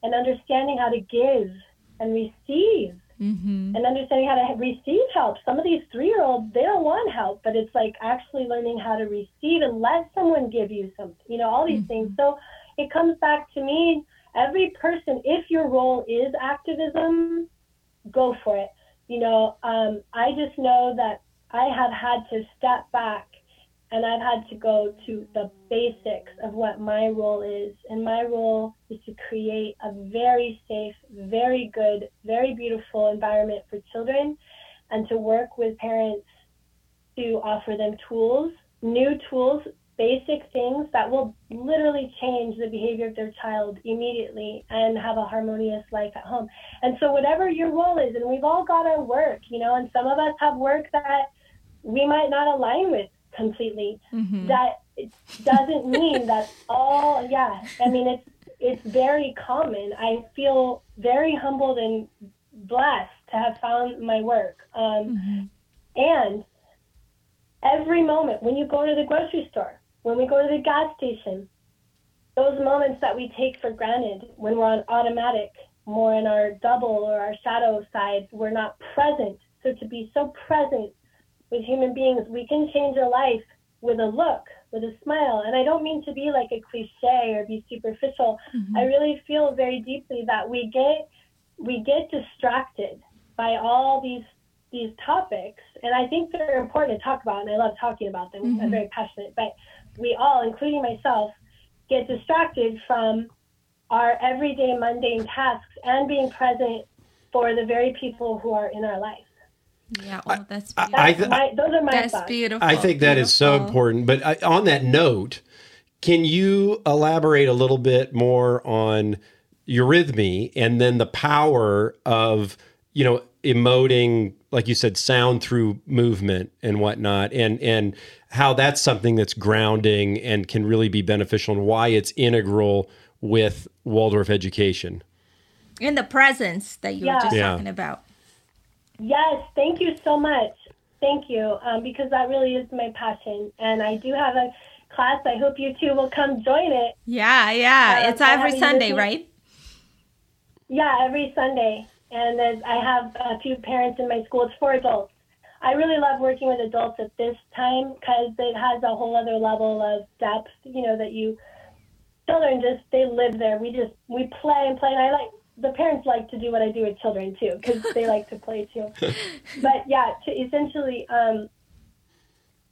and understanding how to give and receive mm-hmm. and understanding how to receive help. Some of these three year olds, they don't want help, but it's like actually learning how to receive and let someone give you something, you know, all these mm-hmm. things. So it comes back to me every person, if your role is activism, go for it. You know, um, I just know that I have had to step back and I've had to go to the basics of what my role is. And my role is to create a very safe, very good, very beautiful environment for children and to work with parents to offer them tools, new tools basic things that will literally change the behavior of their child immediately and have a harmonious life at home. And so, whatever your role is, and we've all got our work, you know, and some of us have work that we might not align with completely. Mm-hmm. That doesn't mean that all, yeah, I mean, it's it's very common. I feel very humbled and blessed to have found my work. Um, mm-hmm. And every moment when you go to the grocery store, when we go to the gas station, those moments that we take for granted when we're on automatic, more in our double or our shadow sides, we're not present. So to be so present with human beings, we can change a life with a look, with a smile. And I don't mean to be like a cliche or be superficial. Mm-hmm. I really feel very deeply that we get we get distracted by all these these topics, and I think they're important to talk about, and I love talking about them. Mm-hmm. I'm very passionate, but we all, including myself, get distracted from our everyday mundane tasks and being present for the very people who are in our life. Yeah, well, oh, that's beautiful. I, I, my, those are my that's thoughts. beautiful. I think that beautiful. is so important. But I, on that note, can you elaborate a little bit more on eurythmy and then the power of you know emoting like you said sound through movement and whatnot and and how that's something that's grounding and can really be beneficial and why it's integral with waldorf education. In the presence that you yeah. were just yeah. talking about. Yes thank you so much. Thank you um, because that really is my passion and i do have a class. I hope you two will come join it. Yeah yeah uh, it's every sunday right? Yeah every sunday and I have a few parents in my school. It's for adults. I really love working with adults at this time because it has a whole other level of depth. You know that you children just they live there. We just we play and play, and I like the parents like to do what I do with children too because they like to play too. But yeah, to essentially, um,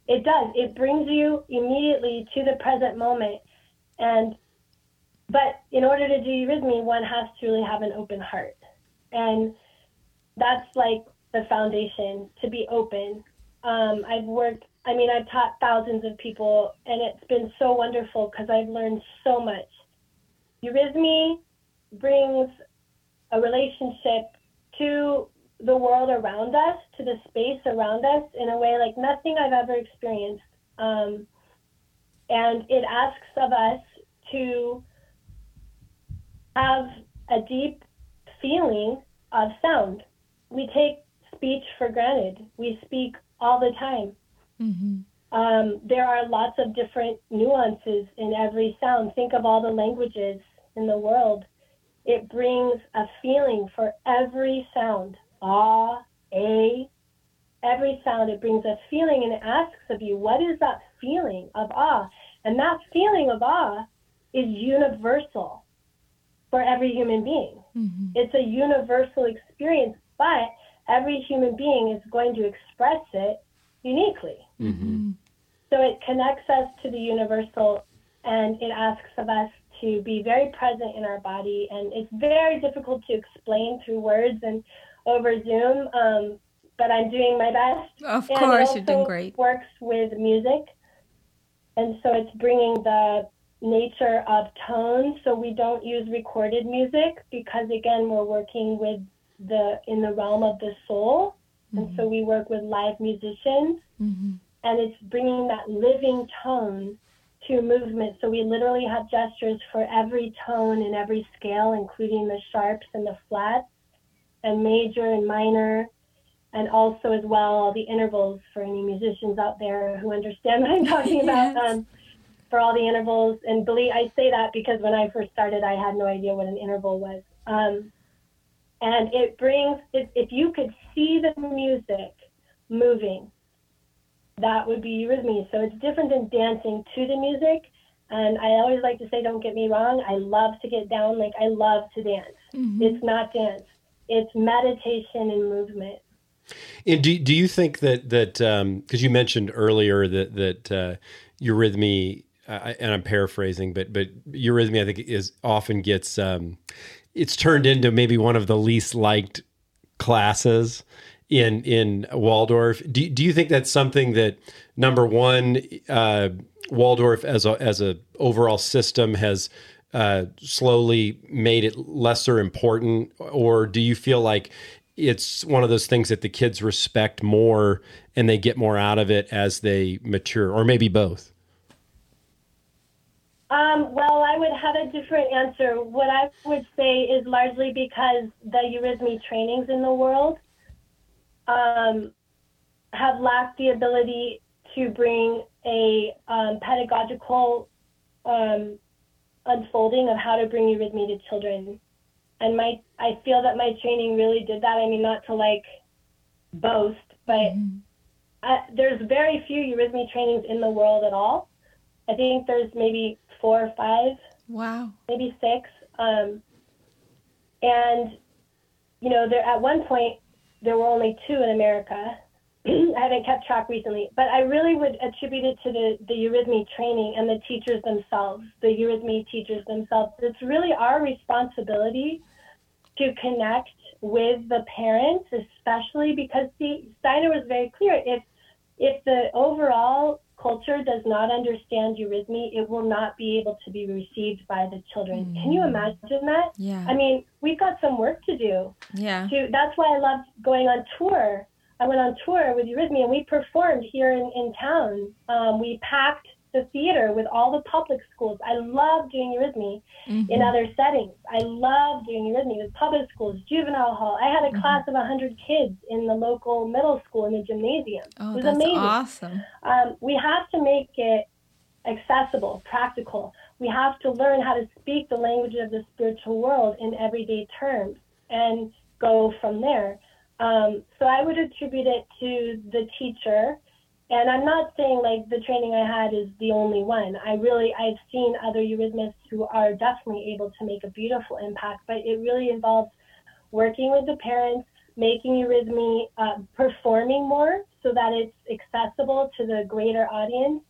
it does. It brings you immediately to the present moment. And but in order to do eurythmy, one has to really have an open heart. And that's like the foundation to be open. Um, I've worked, I mean, I've taught thousands of people, and it's been so wonderful because I've learned so much. Eurythmy brings a relationship to the world around us, to the space around us, in a way like nothing I've ever experienced. Um, and it asks of us to have a deep feeling of sound. We take speech for granted. We speak all the time. Mm-hmm. Um, there are lots of different nuances in every sound. Think of all the languages in the world. It brings a feeling for every sound. Ah, a, every sound. It brings a feeling and it asks of you, what is that feeling of awe? And that feeling of awe is universal for every human being. Mm-hmm. It's a universal experience, but every human being is going to express it uniquely. Mm-hmm. So it connects us to the universal and it asks of us to be very present in our body. And it's very difficult to explain through words and over Zoom, um, but I'm doing my best. Of and course, you're doing great. works with music. And so it's bringing the nature of tone. So we don't use recorded music because, again, we're working with the in the realm of the soul, mm-hmm. and so mm-hmm. we work with live musicians, mm-hmm. and it's bringing that living tone to movement. So we literally have gestures for every tone and every scale, including the sharps and the flats, and major and minor, and also as well the intervals for any musicians out there who understand what I'm talking yes. about. Um, for all the intervals, and believe I say that because when I first started, I had no idea what an interval was. Um, and it brings if, if you could see the music moving that would be eurythmy so it's different than dancing to the music. And i always like to say don't get me wrong i love to get down. Like i love to dance. Mm-hmm. it's not dance. It's meditation and movement. And do, do you think that that because um, you mentioned earlier that that uh, eurythmy and I'm paraphrasing, but but eurythmy I think is often gets um, it's turned into maybe one of the least liked classes in in Waldorf. Do do you think that's something that number one, uh, Waldorf as a as a overall system has uh, slowly made it lesser important, or do you feel like it's one of those things that the kids respect more and they get more out of it as they mature, or maybe both? Um, well, I would have a different answer. What I would say is largely because the eurythmy trainings in the world um, have lacked the ability to bring a um, pedagogical um, unfolding of how to bring eurythmy to children. And my, I feel that my training really did that. I mean, not to like boast, but mm-hmm. I, there's very few eurythmy trainings in the world at all. I think there's maybe four or five. Wow. Maybe six. Um, and, you know, there at one point, there were only two in America. I haven't kept track recently, but I really would attribute it to the, the eurythmy training and the teachers themselves, the eurythmy teachers themselves. It's really our responsibility to connect with the parents, especially because see, Steiner was very clear. If if the overall culture does not understand eurythmy, it will not be able to be received by the children. Mm. Can you imagine that? Yeah. I mean, we've got some work to do. Yeah. To, that's why I love going on tour. I went on tour with Eurythmy and we performed here in, in town. Um, we packed the theater with all the public schools. I love doing eurythmy mm-hmm. in other settings. I love doing eurythmy with public schools, juvenile hall. I had a mm-hmm. class of 100 kids in the local middle school in the gymnasium. Oh, it was that's amazing. awesome. Um, we have to make it accessible, practical. We have to learn how to speak the language of the spiritual world in everyday terms and go from there. Um, so I would attribute it to the teacher and I'm not saying like the training I had is the only one. I really I've seen other eurythmists who are definitely able to make a beautiful impact, but it really involves working with the parents, making eurythmy, uh, performing more. so that it's accessible to the greater audience.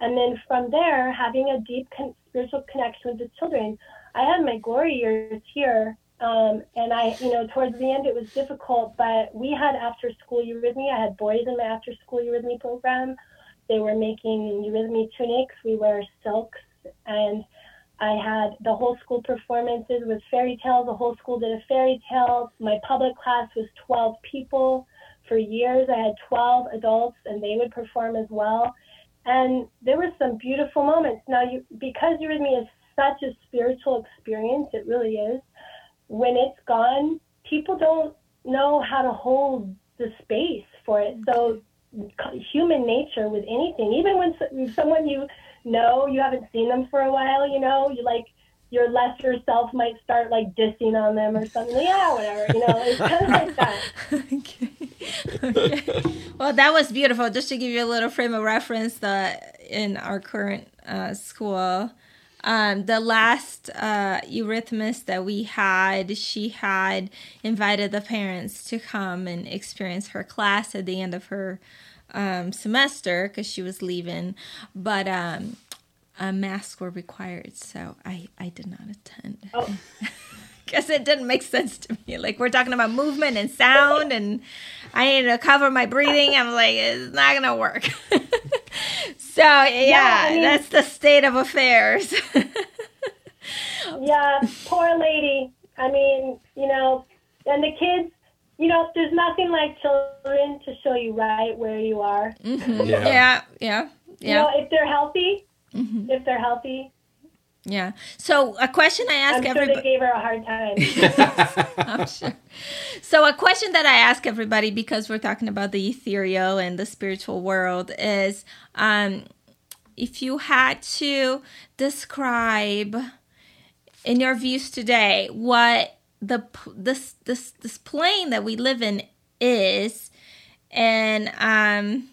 And then from there, having a deep con- spiritual connection with the children. I had my glory years here, um, and I, you know, towards the end it was difficult, but we had after school eurythmy. I had boys in my after school eurythmy program. They were making eurythmy tunics. We wear silks, and I had the whole school performances with fairy tales. The whole school did a fairy tale. My public class was 12 people. For years, I had 12 adults, and they would perform as well. And there were some beautiful moments. Now, you, because eurythmy is such a spiritual experience, it really is. When it's gone, people don't know how to hold the space for it. So, human nature with anything, even when someone you know you haven't seen them for a while, you know, you like your lesser self might start like dissing on them or something. Yeah, whatever. You know, it's kind of like that. okay. okay. Well, that was beautiful. Just to give you a little frame of reference, that in our current uh, school, um, the last uh, eurythmist that we had, she had invited the parents to come and experience her class at the end of her um, semester because she was leaving. But um, masks were required, so I I did not attend. Oh. Because it didn't make sense to me. Like we're talking about movement and sound, and I need to cover my breathing. I'm like, it's not gonna work. so yeah, yeah I mean, that's the state of affairs. yeah, poor lady. I mean, you know, and the kids. You know, there's nothing like children to show you right where you are. Mm-hmm. Yeah. yeah, yeah, yeah. You know, if they're healthy, mm-hmm. if they're healthy. Yeah. So a question I ask I'm sure everybody. they gave her a hard time. I'm sure. So a question that I ask everybody because we're talking about the ethereal and the spiritual world is, um, if you had to describe, in your views today, what the this this this plane that we live in is, and um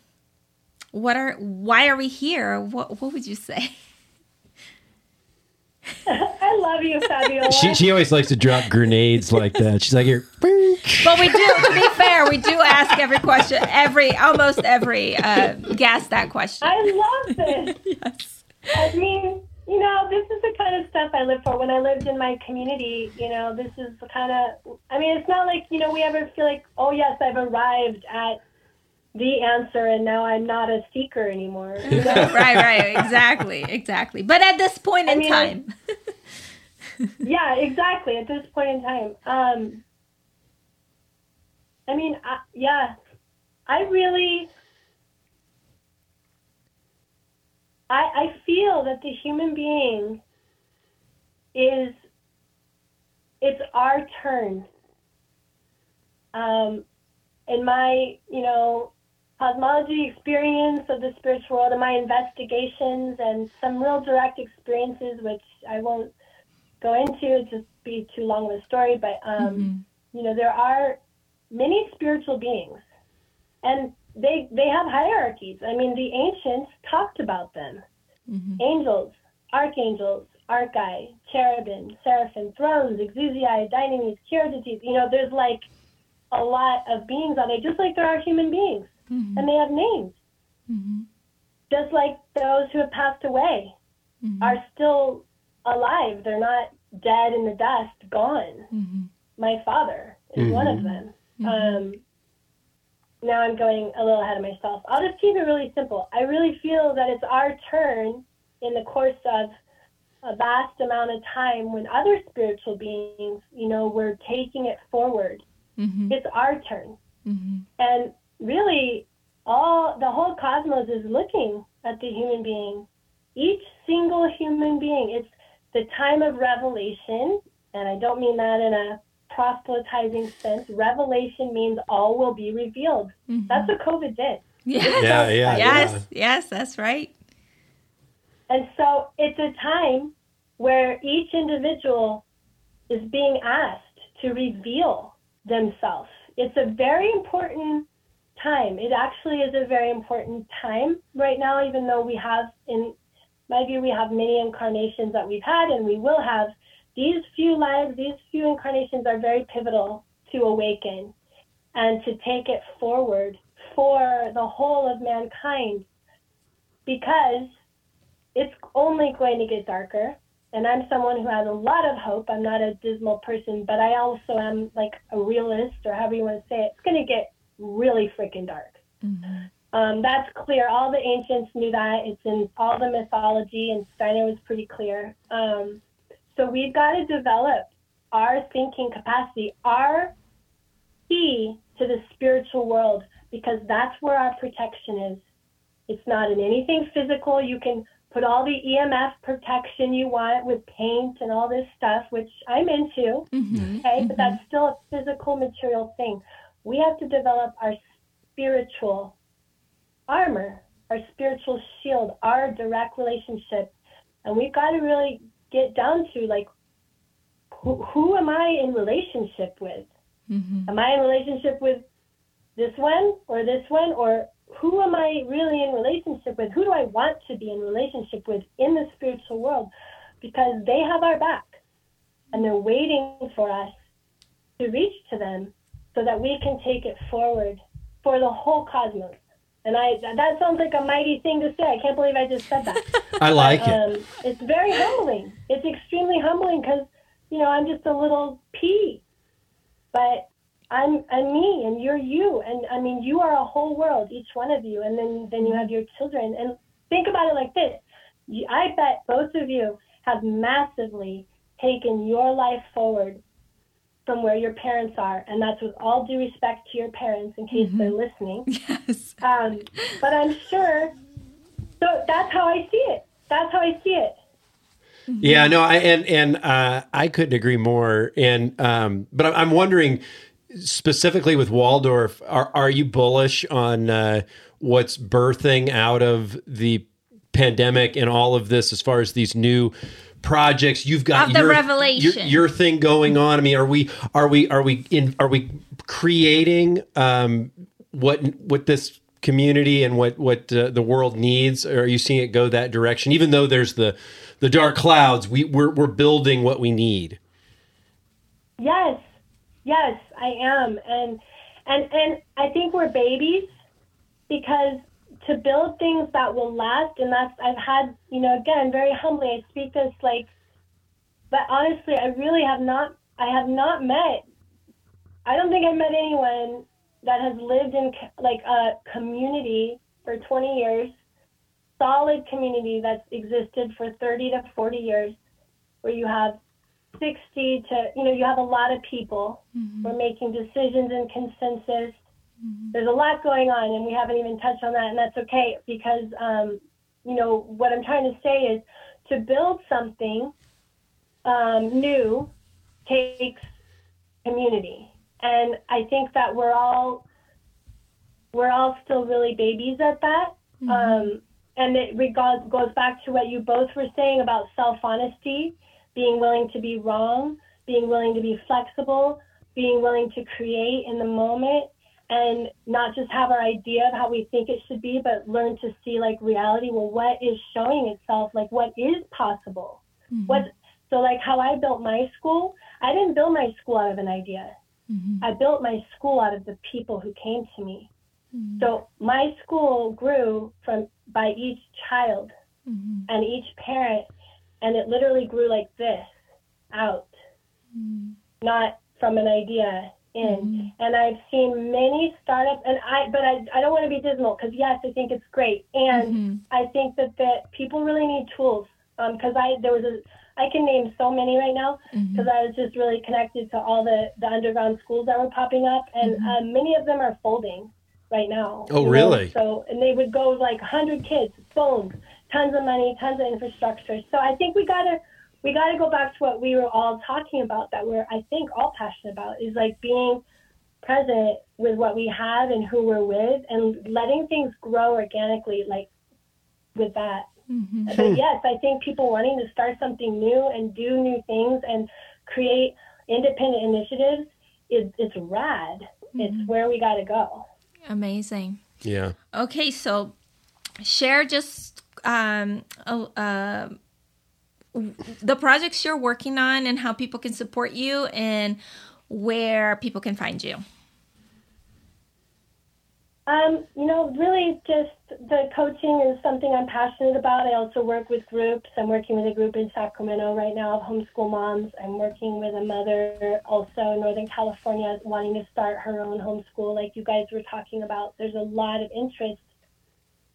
what are why are we here? What what would you say? I love you, Fabiola. She, she always likes to drop grenades like that. She's like here. But we do, to be fair, we do ask every question, every almost every uh, guest that question. I love this. yes. I mean, you know, this is the kind of stuff I live for. When I lived in my community, you know, this is the kind of. I mean, it's not like you know we ever feel like, oh yes, I've arrived at the answer and now I'm not a seeker anymore. You know? right, right, exactly, exactly. But at this point in mean, time. yeah, exactly. At this point in time. Um, I mean, I, yeah, I really, I, I feel that the human being is, it's our turn. Um, in my, you know, cosmology experience of the spiritual world and my investigations and some real direct experiences, which I won't go into, it just be too long of a story. But, um, mm-hmm. you know, there are many spiritual beings and they, they have hierarchies. I mean, the ancients talked about them. Mm-hmm. Angels, archangels, archai, cherubim, seraphim, thrones, exousiae, dynamis, kyriotetes. You know, there's like a lot of beings on it, just like there are human beings mm-hmm. and they have names. Mm-hmm. Just like those who have passed away mm-hmm. are still alive. They're not dead in the dust, gone. Mm-hmm. My father is one of mm-hmm. them. Mm-hmm. Um, now I'm going a little ahead of myself. I'll just keep it really simple. I really feel that it's our turn in the course of a vast amount of time when other spiritual beings, you know, we're taking it forward. Mm-hmm. It's our turn. Mm-hmm. And really all the whole cosmos is looking at the human being. Each single human being. It's the time of revelation, and I don't mean that in a proselytizing sense. Revelation means all will be revealed. Mm-hmm. That's what COVID did. Yes. Yeah, yeah, yes, yeah. yes, that's right. And so it's a time where each individual is being asked to reveal themselves. It's a very important time. It actually is a very important time right now, even though we have, in my view, we have many incarnations that we've had and we will have. These few lives, these few incarnations are very pivotal to awaken and to take it forward for the whole of mankind because it's only going to get darker. And I'm someone who has a lot of hope. I'm not a dismal person, but I also am like a realist or however you want to say it. It's going to get really freaking dark. Mm-hmm. Um, that's clear. All the ancients knew that. It's in all the mythology, and Steiner was pretty clear. Um, so we've got to develop our thinking capacity, our key to the spiritual world, because that's where our protection is. It's not in anything physical. You can put all the EMF protection you want with paint and all this stuff, which I'm into. Mm-hmm. Okay, mm-hmm. but that's still a physical, material thing. We have to develop our spiritual armor, our spiritual shield, our direct relationship. And we've got to really get down to like, who, who am I in relationship with? Mm-hmm. Am I in relationship with this one or this one? Or who am I really in relationship with? Who do I want to be in relationship with in the spiritual world? Because they have our back and they're waiting for us to reach to them so that we can take it forward for the whole cosmos. And I that sounds like a mighty thing to say. I can't believe I just said that. I like but, um, it. It's very humbling. It's extremely humbling because you know I'm just a little pea, but I'm I'm me and you're you, and I mean you are a whole world, each one of you, and then then you have your children. And think about it like this: I bet both of you have massively taken your life forward from where your parents are, and that's with all due respect to your parents, in case mm-hmm. they're listening. Yes. Um, but I'm sure. So that's how I see it. That's how I see it. Mm-hmm. Yeah, no, I and and uh, I couldn't agree more. And um, but I'm wondering specifically with Waldorf, are are you bullish on uh, what's birthing out of the pandemic and all of this as far as these new projects you've got of the your, revelation. your, your, thing going on. I mean are we are we are we in are we creating um what what this community and what what uh, the world needs? Or are you seeing it go that direction? Even though there's the the dark clouds we we're, we're building what we need. Yes. Yes i am. And and and i think we're babies because to build things that will last and that's i've had you know again very humbly i speak this like but honestly i really have not i have not met i don't think i've met anyone that has lived in like a community for 20 years solid community that's existed for 30 to 40 years where you have 60 to you know you have a lot of people mm-hmm. who are making decisions and consensus Mm-hmm. There's a lot going on, and we haven't even touched on that, and that's okay because, um, you know, what I'm trying to say is to build something um, new takes community, and I think that we're all we're all still really babies at that. Mm-hmm. Um, and it regards, goes back to what you both were saying about self honesty, being willing to be wrong, being willing to be flexible, being willing to create in the moment and not just have our idea of how we think it should be, but learn to see like reality. Well, what is showing itself? Like what is possible? Mm-hmm. What so like how I built my school? I didn't build my school out of an idea. Mm-hmm. I built my school out of the people who came to me. Mm-hmm. So my school grew from by each child mm-hmm. and each parent, and it literally grew like this out, mm-hmm. not from an idea in. Mm-hmm. And I've seen many startups, and I, but I, I don't want to be dismal because yes, I think it's great, and mm-hmm. I think that that people really need tools. Because um, I there was a I can name so many right now because mm-hmm. I was just really connected to all the the underground schools that were popping up, and mm-hmm. um, many of them are folding right now. Oh, really? Know? So and they would go like 100 kids, phones, tons of money, tons of infrastructure. So I think we gotta we got to go back to what we were all talking about that we're I think all passionate about is like being present with what we have and who we're with and letting things grow organically like with that. Mm-hmm. But yes, I think people wanting to start something new and do new things and create independent initiatives is it's rad. Mm-hmm. It's where we got to go. Amazing. Yeah. Okay, so share just um, uh, the projects you're working on and how people can support you and where people can find you. Um, you know, really just the coaching is something I'm passionate about. I also work with groups. I'm working with a group in Sacramento right now of homeschool moms. I'm working with a mother also in Northern California wanting to start her own homeschool, like you guys were talking about. There's a lot of interest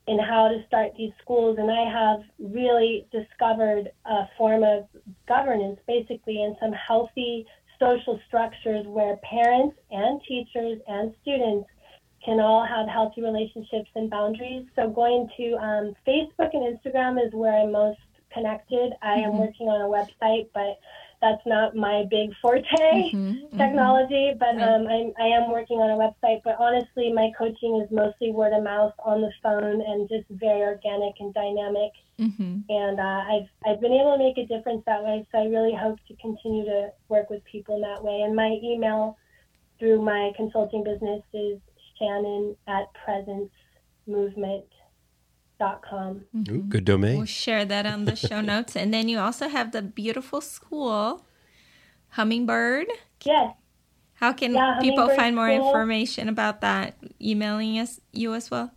in how to start these schools, and I have really discovered a form of governance, basically, in some healthy social structures where parents and teachers and students can all have healthy relationships and boundaries. So going to um, Facebook and Instagram is where I'm most connected. I am mm-hmm. working on a website, but that's not my big forte mm-hmm, mm-hmm. technology. Mm-hmm. But um, I'm, I am working on a website. But honestly, my coaching is mostly word of mouth on the phone and just very organic and dynamic. Mm-hmm. And uh, I've I've been able to make a difference that way. So I really hope to continue to work with people in that way. And my email through my consulting business is Shannon at presencemovement.com. Ooh, good domain. We'll share that on the show notes. And then you also have the beautiful school, Hummingbird. Yes. How can yeah, people find more school. information about that? Emailing us you as well?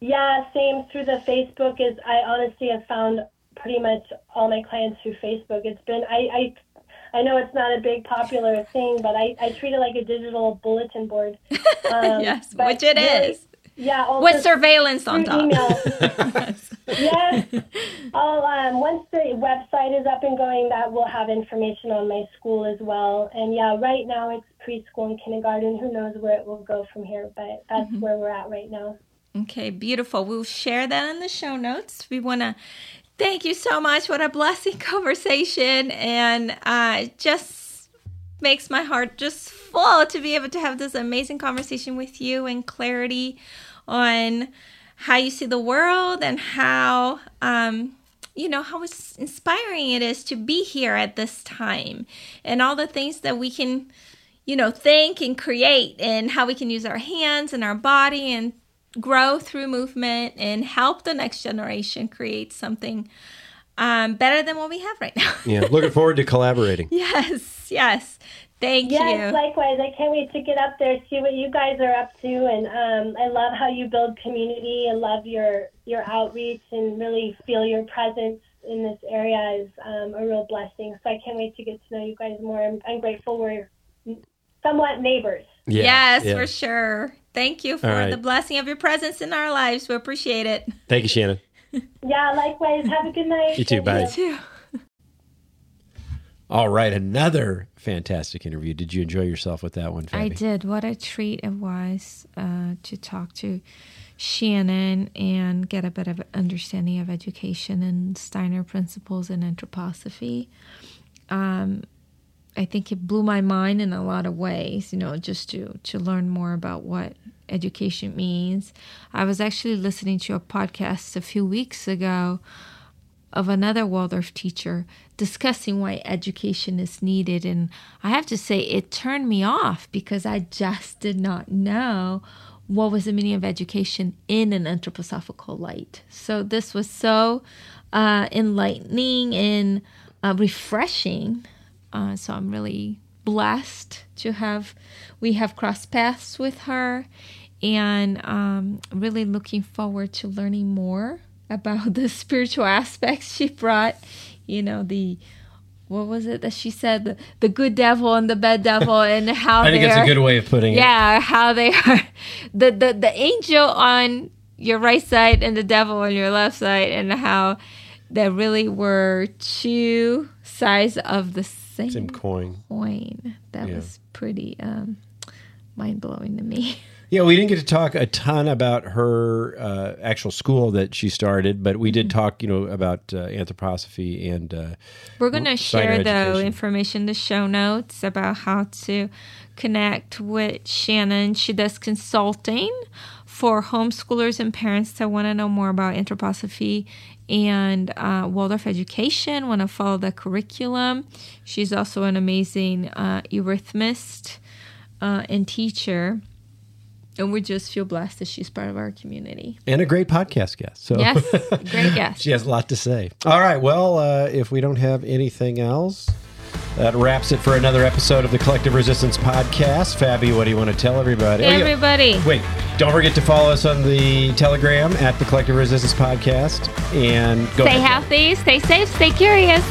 Yeah, same through the Facebook is I honestly have found pretty much all my clients through Facebook. It's been I, I I know it's not a big popular thing, but I, I treat it like a digital bulletin board. Um, yes, which it really, is. Yeah. With surveillance on top. yes. I'll, um, once the website is up and going, that will have information on my school as well. And yeah, right now it's preschool and kindergarten. Who knows where it will go from here, but that's mm-hmm. where we're at right now. Okay, beautiful. We'll share that in the show notes. We want to Thank you so much. What a blessing conversation. And uh, just makes my heart just full to be able to have this amazing conversation with you and clarity on how you see the world and how um, you know how inspiring it is to be here at this time and all the things that we can you know think and create and how we can use our hands and our body and grow through movement and help the next generation create something um, better than what we have right now. yeah, looking forward to collaborating. Yes, yes. Thank yes, you. Yes, likewise. I can't wait to get up there, see what you guys are up to, and um, I love how you build community. I love your your outreach, and really feel your presence in this area is um, a real blessing. So I can't wait to get to know you guys more. I'm, I'm grateful we're somewhat neighbors. Yeah, yes, yeah. for sure. Thank you for right. the blessing of your presence in our lives. We appreciate it. Thank you, Shannon. yeah, likewise. Have a good night. You too. Bye. You too. All right, another fantastic interview. Did you enjoy yourself with that one, Fabi? I did. What a treat it was uh, to talk to Shannon and get a bit of understanding of education and Steiner principles and anthroposophy. Um, I think it blew my mind in a lot of ways, you know, just to to learn more about what education means. I was actually listening to a podcast a few weeks ago of another Waldorf teacher discussing why education is needed and I have to say it turned me off because I just did not know what was the meaning of education in an anthroposophical light. So this was so uh, enlightening and uh, refreshing uh, so I'm really blessed to have we have crossed paths with her, and um, really looking forward to learning more about the spiritual aspects she brought. You know the what was it that she said the, the good devil and the bad devil and how I think it's a good way of putting yeah, it. Yeah, how they are the, the the angel on your right side and the devil on your left side and how there really were two sides of the same, same coin. Coin. That yeah. was pretty um, mind blowing to me. Yeah, we didn't get to talk a ton about her uh, actual school that she started, but we did mm-hmm. talk, you know, about uh, anthroposophy and. Uh, We're going to share the information, the show notes about how to connect with Shannon. She does consulting for homeschoolers and parents that want to know more about anthroposophy and uh, Waldorf Education, want to follow the curriculum. She's also an amazing uh, eurythmist uh, and teacher. And we just feel blessed that she's part of our community. And a great podcast guest. So Yes, great guest. she has a lot to say. All right. Well, uh, if we don't have anything else, That wraps it for another episode of the Collective Resistance Podcast. Fabi, what do you want to tell everybody? Oh, yeah. Everybody. Wait, don't forget to follow us on the Telegram at the Collective Resistance Podcast. And go Stay ahead. healthy, stay safe, stay curious.